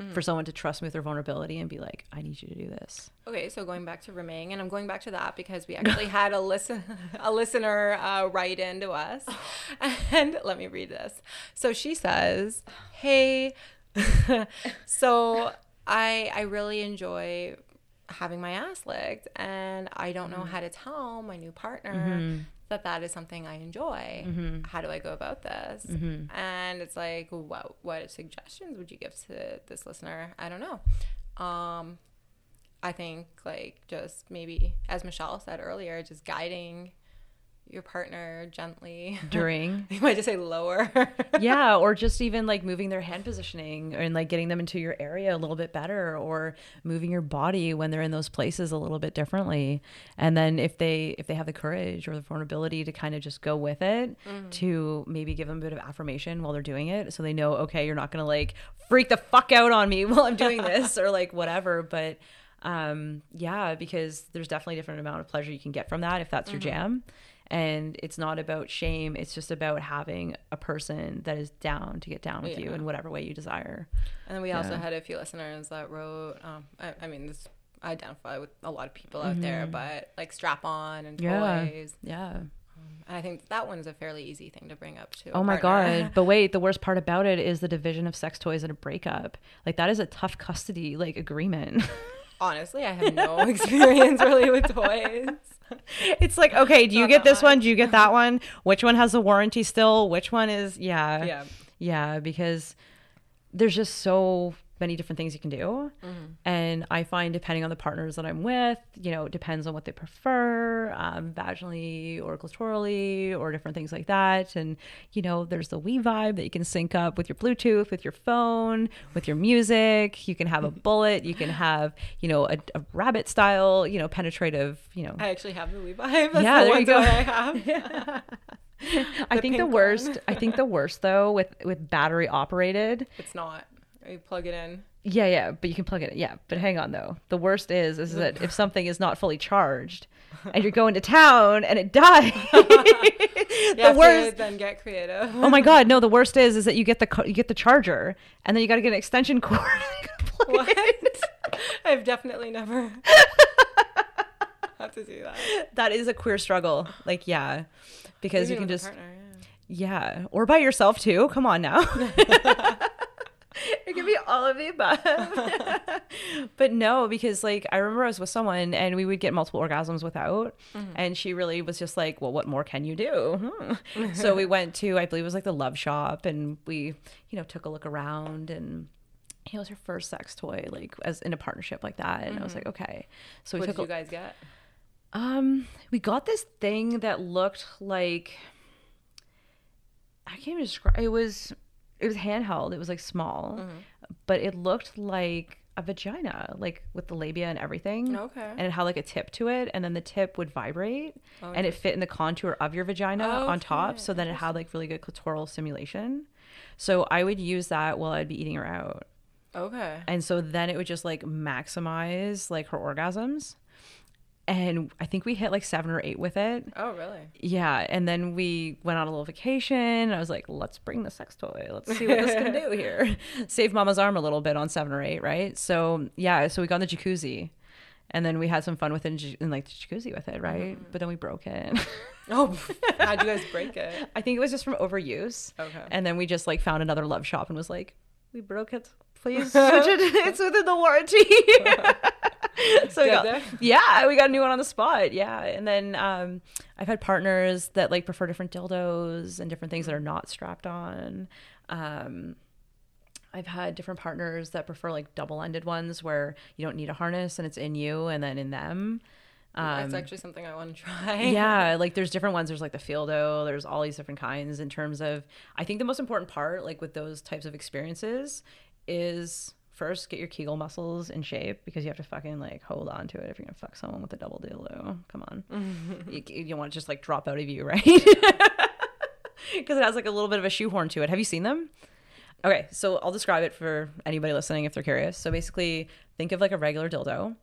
Mm. For someone to trust me with their vulnerability and be like, I need you to do this. Okay, so going back to rimming, and I'm going back to that because we actually had a listen a listener uh, write into us, and let me read this. So she says, "Hey, so I I really enjoy having my ass licked and I don't know mm-hmm. how to tell my new partner mm-hmm. That that is something I enjoy. Mm-hmm. How do I go about this? Mm-hmm. And it's like what what suggestions would you give to this listener? I don't know. Um I think like just maybe as Michelle said earlier, just guiding your partner gently. During? You might just say lower. Yeah or just even like moving their hand positioning and like getting them into your area a little bit better or moving your body when they're in those places a little bit differently. And then if they if they have the courage or the vulnerability to kind of just go with it mm-hmm. to maybe give them a bit of affirmation while they're doing it so they know okay you're not gonna like freak the fuck out on me while i'm doing this or like whatever. But um yeah because there's definitely a different amount of pleasure you can get from that if that's mm-hmm. your jam and it's not about shame it's just about having a person that is down to get down with yeah. you in whatever way you desire and then we yeah. also had a few listeners that wrote um, I, I, mean this I identify with a lot of people out mm-hmm. there but like strap on and toys yeah um, and I think that one's a fairly easy thing to bring up too. Oh my partner. god! But wait, the worst part about it is the division of sex toys in a breakup. Like that is a tough custody like agreement. Honestly, I have no experience really with toys. it's like, okay, do you get this one? Do you get that one? Which one has a warranty still? Which one is yeah. Yeah. Yeah, because there's just so many different things you can do. Mm-hmm. And I find depending on the partners that I'm with, you know, it depends on what they prefer, um, vaginally or clitorally or different things like that. And, you know, there's the We Vibe that you can sync up with your Bluetooth, with your phone, with your music. You can have a bullet, you can have, you know, a, a rabbit style, you know, penetrative, you know. I actually have the We Vibe. That's yeah, the there you go. I have. yeah. I think the worst. I think the worst though with with battery operated. It's not. You plug it in. Yeah, yeah, but you can plug it. In. Yeah, but hang on though. The worst is is that if something is not fully charged, and you're going to town and it dies. the worst. then get creative. oh my god, no! The worst is is that you get the you get the charger, and then you got to get an extension cord. what? I've definitely never had to do that. That is a queer struggle. Like, yeah, because Maybe you can just. Partner, yeah. yeah, or by yourself too. Come on now it could be all of the above. but no, because like I remember I was with someone and we would get multiple orgasms without. Mm-hmm. And she really was just like, well, what more can you do? Hmm. so we went to, I believe it was like the love shop and we, you know, took a look around and it was her first sex toy, like as in a partnership like that. And mm-hmm. I was mm-hmm. like, okay. So we what took did you guys get? Um, we got this thing that looked like I can't even describe. It was it was handheld. It was like small, mm-hmm. but it looked like a vagina, like with the labia and everything. Okay. And it had like a tip to it, and then the tip would vibrate, oh, and it fit in the contour of your vagina okay. on top. So then it had like really good clitoral stimulation. So I would use that while I'd be eating her out. Okay. And so then it would just like maximize like her orgasms and I think we hit like seven or eight with it. Oh, really? Yeah. And then we went on a little vacation. I was like, let's bring the sex toy. Let's see what this can do here. Save mama's arm a little bit on seven or eight, right? So, yeah. So we got in the jacuzzi and then we had some fun within in like the jacuzzi with it, right? Mm. But then we broke it. oh, how'd you guys break it? I think it was just from overuse. Okay. And then we just like found another love shop and was like, we broke it. Please switch it. it's within the warranty. so we got, yeah, we got a new one on the spot. Yeah, and then um, I've had partners that like prefer different dildos and different things that are not strapped on. Um, I've had different partners that prefer like double-ended ones where you don't need a harness and it's in you and then in them. Um, That's actually something I want to try. yeah, like there's different ones. There's like the Feeldoe. There's all these different kinds in terms of. I think the most important part, like with those types of experiences, is first get your Kegel muscles in shape because you have to fucking like hold on to it if you're gonna fuck someone with a double dildo. Come on, you, you want to just like drop out of you, right? Because it has like a little bit of a shoehorn to it. Have you seen them? Okay, so I'll describe it for anybody listening if they're curious. So basically, think of like a regular dildo,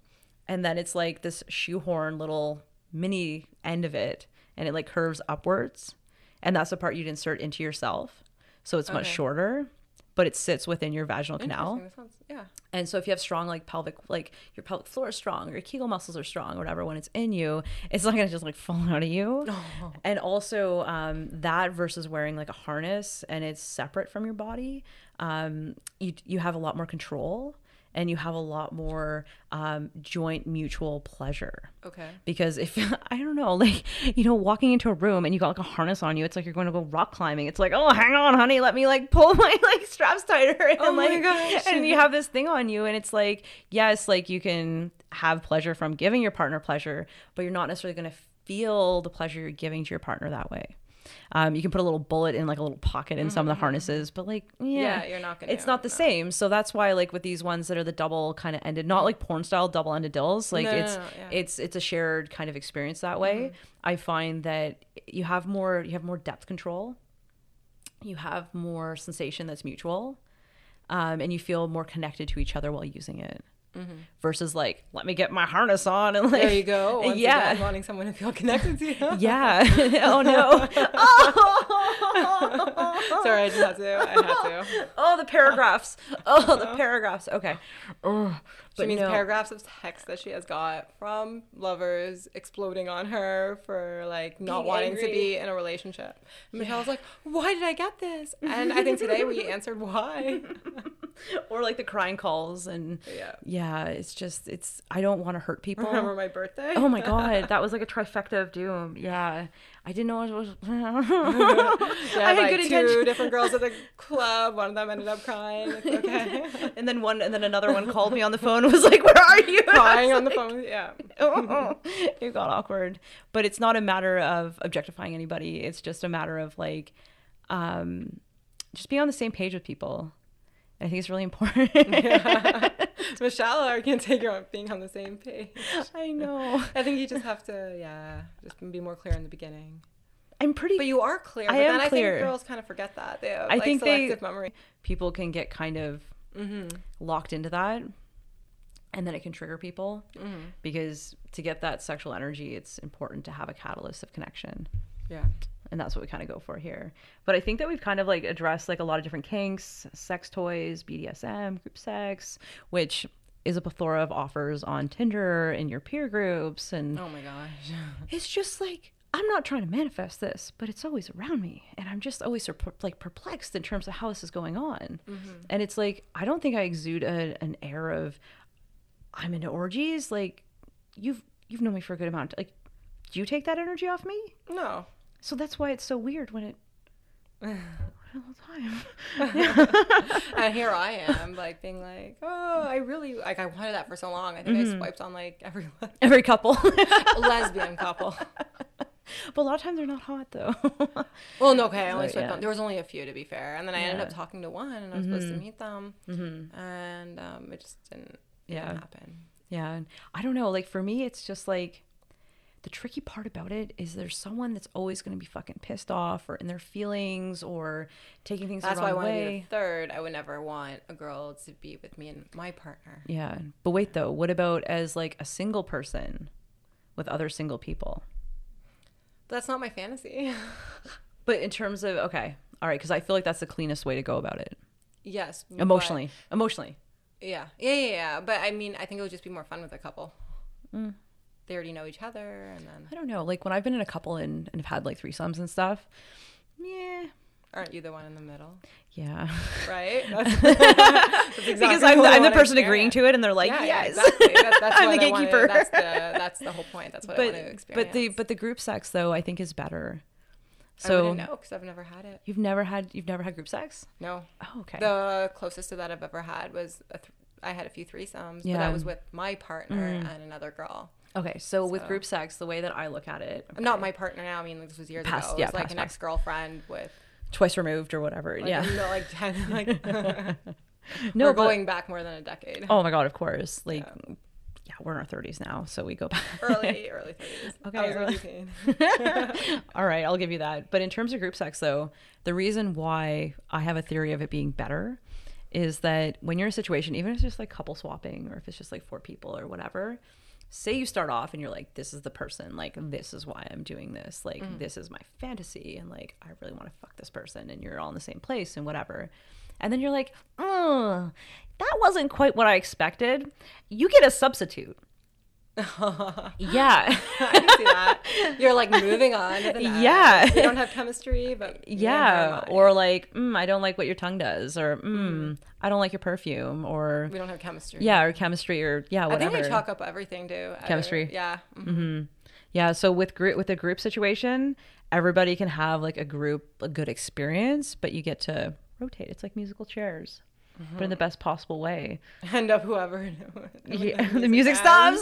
and then it's like this shoehorn little mini end of it, and it like curves upwards, and that's the part you'd insert into yourself. So it's okay. much shorter but it sits within your vaginal canal. Sounds, yeah. And so if you have strong like pelvic like your pelvic floor is strong your Kegel muscles are strong whatever, when it's in you, it's not gonna just like fall out of you. Oh. And also um, that versus wearing like a harness and it's separate from your body, um, you you have a lot more control and you have a lot more um, joint mutual pleasure. Okay. Because if I don't know, like you know, walking into a room and you got like a harness on you, it's like you're going to go rock climbing. It's like, oh, hang on, honey, let me like pull my like straps tighter. And, oh my like, gosh! And you have this thing on you, and it's like, yes, like you can have pleasure from giving your partner pleasure, but you're not necessarily going to feel the pleasure you're giving to your partner that way. Um, you can put a little bullet in like a little pocket in mm-hmm. some of the mm-hmm. harnesses, but like yeah, yeah you're not gonna. It's not the no. same. So that's why like with these ones that are the double kind of ended, not like porn style double ended dills. Like no, it's no, yeah. it's it's a shared kind of experience that way. Mm-hmm. I find that you have more you have more depth control. You have more sensation that's mutual, um, and you feel more connected to each other while using it. Mm-hmm. Versus like, let me get my harness on and like, there you go. Yeah, again, wanting someone to feel connected to you. yeah. oh no. oh! Sorry, I just had to. I had to. Oh, the paragraphs. Oh, the paragraphs. Okay. Oh, she means no. paragraphs of text that she has got from lovers exploding on her for like not Being wanting angry. to be in a relationship. And. Michelle's like, "Why did I get this?" And I think today we answered why. or like the crying calls and yeah, yeah. It's just it's I don't want to hurt people. Remember my birthday? Oh my god, that was like a trifecta of doom. Yeah, I didn't know it was. yeah, I had like good two different girls at the club. One of them ended up crying. It's okay. and then one, and then another one called me on the phone. and Was like, "Where are you?" Crying on like, the phone. Yeah. oh, it got awkward, but it's not a matter of objectifying anybody. It's just a matter of like, um, just being on the same page with people. I think it's really important. yeah. Michelle, I can't take her being on the same page. I know. I think you just have to, yeah, just be more clear in the beginning. I'm pretty. But you are clear. I am clear. I think girls kind of forget that. They have, I like, think selective they, memory. People can get kind of mm-hmm. locked into that, and then it can trigger people mm-hmm. because to get that sexual energy, it's important to have a catalyst of connection. Yeah and that's what we kind of go for here. But I think that we've kind of like addressed like a lot of different kinks, sex toys, BDSM, group sex, which is a plethora of offers on Tinder and your peer groups and Oh my gosh. it's just like I'm not trying to manifest this, but it's always around me, and I'm just always like perplexed in terms of how this is going on. Mm-hmm. And it's like I don't think I exude a, an air of I'm into orgies. Like you've you've known me for a good amount. Like, do you take that energy off me? No, so that's why it's so weird when it all the time. and here I am, like being like, oh, I really like I wanted that for so long. I think mm-hmm. I swiped on like every every couple, lesbian couple. But a lot of times they're not hot though. well, no, okay, I only swiped yeah. on. There was only a few to be fair, and then I yeah. ended up talking to one, and I was mm-hmm. supposed to mm-hmm. meet them, mm-hmm. and um, it just didn't, yeah. didn't happen. Yeah, and I don't know. Like for me, it's just like the tricky part about it is there's someone that's always going to be fucking pissed off or in their feelings or taking things that's the wrong why I want to be the third. I would never want a girl to be with me and my partner. Yeah, but wait though, what about as like a single person with other single people? That's not my fantasy. but in terms of okay, all right, because I feel like that's the cleanest way to go about it. Yes, emotionally, but, emotionally. Yeah, yeah, yeah, yeah. But I mean, I think it would just be more fun with a couple. Mm they already know each other and then I don't know. Like when I've been in a couple and, and have had like threesomes and stuff, yeah. Aren't you the one in the middle? Yeah. Right? That's, that's exactly because I'm, the, I'm the person agreeing to it and they're like, yeah, yes. exactly. That, that's I'm the gatekeeper. Wanted, that's, the, that's the whole point. That's what but, I want to experience. But the, but the group sex though, I think is better. So I know because I've never had it. You've never had you've never had group sex? No. Oh, okay. The closest to that I've ever had was th- I had a few threesomes, yeah. but that was with my partner mm. and another girl. Okay, so, so, with group sex, the way that I look at it, okay. not my partner now. I mean, this was years past, ago. It yeah, was like an ex girlfriend with twice removed or whatever. Like, yeah, no, like ten, like no, we're but, going back more than a decade. Oh my god, of course. Like, yeah, yeah we're in our thirties now, so we go back early, early thirties. Okay, early. All right, I'll give you that. But in terms of group sex, though, the reason why I have a theory of it being better is that when you're in a situation, even if it's just like couple swapping or if it's just like four people or whatever say you start off and you're like this is the person like this is why i'm doing this like mm. this is my fantasy and like i really want to fuck this person and you're all in the same place and whatever and then you're like oh that wasn't quite what i expected you get a substitute yeah. I can see that. You're like moving on. To. Yeah. You don't have chemistry, but you're in her yeah. Or like, mm, I don't like what your tongue does, or mm, I don't like your perfume, or we don't have chemistry. yeah, or chemistry, or yeah, whatever. I think I chalk up everything to either- Chemistry. Yeah. mhm. Yeah, so with group with a group situation, everybody can have like a group a good experience, but you get to rotate. It's like musical chairs, mm-hmm. but in the best possible way. End up whoever. Yeah, the music stops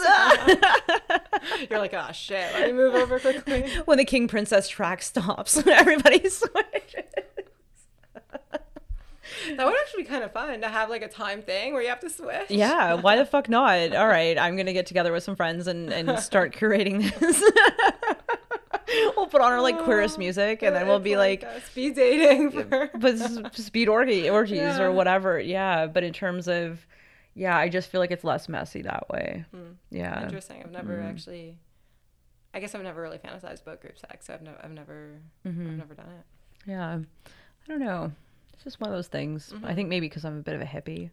You're like, oh shit. Let me move over quickly. when the king princess track stops. Everybody switches. That would actually be kind of fun to have like a time thing where you have to switch. Yeah, why the fuck not? All right, I'm gonna get together with some friends and and start curating this. we'll put on our like queerest music, and then we'll be like, uh, speed dating for. but speed orgy orgies Yeah. or whatever. Yeah, but in terms of, yeah, I just feel like it's less messy that way. Yeah, Interesting. I've never Mm-hmm. actually. I guess I've never really fantasized about group sex. So I've, no, I've never. Mm-hmm. I've never done it. yeah. I don't know. It's just one of those things. Mm-hmm. I think maybe because I'm a bit of a hippie,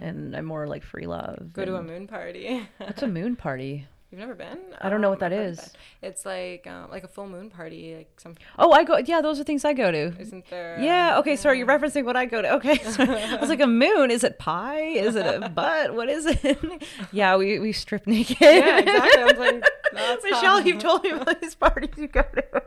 and I'm more like free love. Go to a moon party. What's a moon party? You've never been? I don't know what Um, that heard is. It's like um, like a full moon party. Like some Oh, I go. Yeah, those are things I go to. isn't there? Yeah. Okay. Sorry, you're referencing what I go to. Okay. Sorry. I was like, a moon? Is it pie? Is it a butt? What is it? yeah, we we strip naked. Yeah, exactly. I was like, that's Michelle, you've told me about these parties you go to.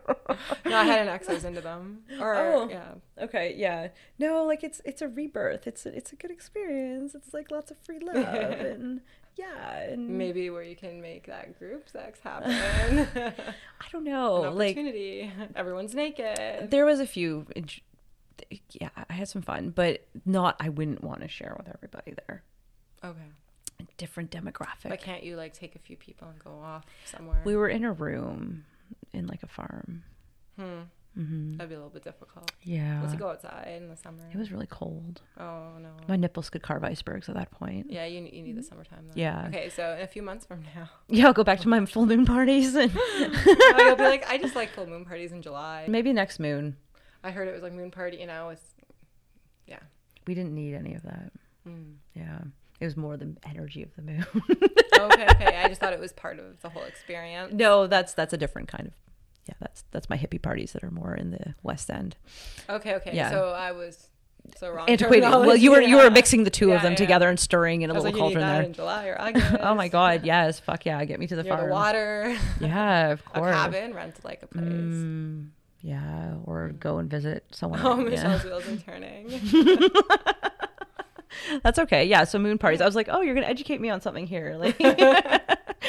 No, I had an ex. I was into them. Or Oh. yeah. Okay. Yeah. No, like it's it's a rebirth. It's a, it's a good experience. It's like lots of free love and yeah. And Maybe where you can make that group sex happen. I don't know. An Like opportunity. Everyone's naked. there was a few. Yeah, I had some fun, but not. I wouldn't want to share with everybody there. Okay. Different demographic. But can't you like take a few people and go off somewhere? We were in a room in like a farm. hmm. Hmm That'd be a little bit difficult. Yeah. Let's go outside in the summer. It was really cold. Oh no. My nipples could carve icebergs at that point. Yeah, you, you need the summertime. Then. Yeah. Okay, so in a few months from now, Yeah, I'll go back to my full moon parties and I'll be like, I just like full moon parties in July. maybe next moon. I heard it was like moon party. You know, it's yeah. We didn't need any of that. Mm. Yeah. It was more the energy of the moon. okay, okay. I just thought it was part of the whole experience. no, that's that's a different kind of yeah, that's that's my hippie parties that are more in the West End. Okay, okay. Yeah. So I was so wrong. Antiquated. Well, you were you were mixing the two Yeah, of them yeah. together and stirring in a little like, cauldron there. in July or August. Oh my god, yes, fuck yeah, get me to the farm. the water. Yeah, of course. a cabin, rent like a place. Mm, yeah, or go and visit someone. Oh, yeah. Michelle's wheels are turning. That's okay. Yeah, so moon parties. I was like, oh, you're gonna educate me on something here. Like,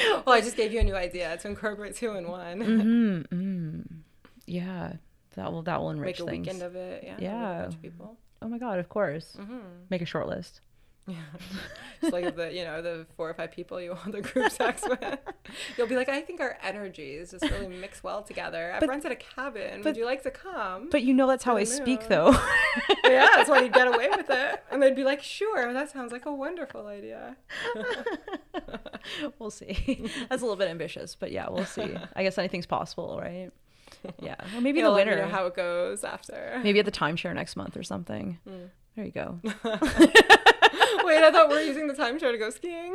well, I just gave you a new idea to incorporate two in one. mm, mm, yeah, that will that will enrich Make a things. weekend of it. Yeah. Yeah. A bunch of people. oh my god, of course. hmm Make a short list. Yeah. Just like the you know the four or five people you want the group sex with, you'll be like, I think our energies just really mix well together. I've But- rented a cabin. but- Would you like to come? But you know that's how I I speak, though. yeah, that's why you'd get away with it, and they'd be like, Sure, that sounds like a wonderful idea. we'll see. That's a little bit ambitious, but yeah, we'll see. I guess anything's possible, right? Yeah, or maybe You'll the winter. know how it goes after. maybe at the timeshare next month or something. Mm. There you go. Wait, I thought we were using the timeshare to go skiing.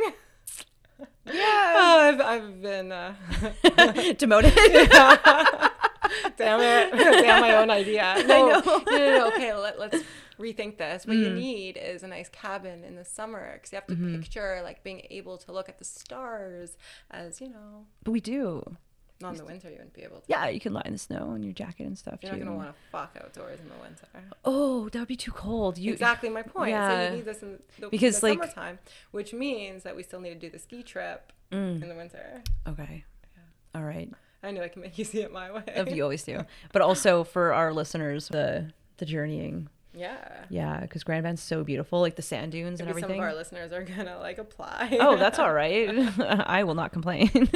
Yeah. Oh, I've, I've been uh, Demoted. damn it damn my own idea no know. no, no, no okay let, let's rethink this what Mm. you need is a nice cabin in the summer because you have to Mm-hmm. picture like being able to look at the stars as you know but we do. Not in the winter you wouldn't be able to Yeah, you can lie in the snow in your jacket and stuff you're too. not gonna want to fuck outdoors in the winter Oh, that would be too cold. You exactly my point so Yeah. you need this in the, Because, the like- summertime which means that we still need to do the ski trip Mm, in the winter okay. Yeah. All right. I knew I can make you see it my way Of you always do. But also for our listeners, the the journeying. Yeah Yeah, because Grand Bend's so beautiful, like the sand dunes and Maybe some of our listeners are gonna like apply oh, that's all right. I will not complain.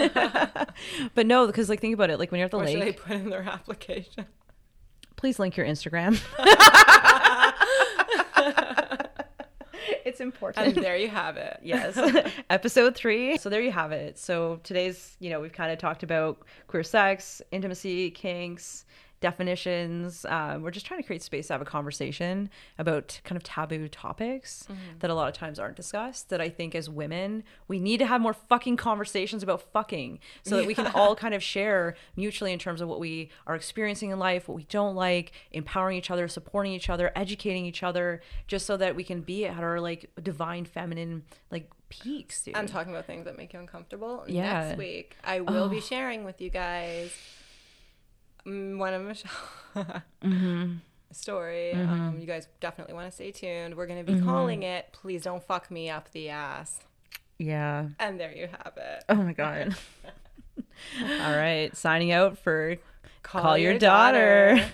but no, because like think about it, like when you're at the what should they put in their application please link your Instagram. it's important. And there you have it. yes episode three so there you have it so today's you know we've kind of talked about queer sex intimacy kinks definitions. Um, we're just trying to create space to have a conversation about kind of taboo topics mm-hmm. that a lot of times aren't discussed. That I think as women, we need to have more fucking conversations about fucking so that yeah. we can all kind of share mutually in terms of what we are experiencing in life, what we don't like, empowering each other, supporting each other, educating each other, just so that we can be at our like divine feminine like peaks. Dude. I'm talking about things that make you uncomfortable. Yeah. Next week, I will oh. be sharing with you guys one of Michelle mm-hmm. story. Mm-hmm. Um, you guys definitely want to stay tuned. We're gonna be mm-hmm. calling it "Please Don't Fuck Me Up the Ass." Yeah. And there you have it. Oh my god. All right, signing out for call, call your, your, daughter. daughter.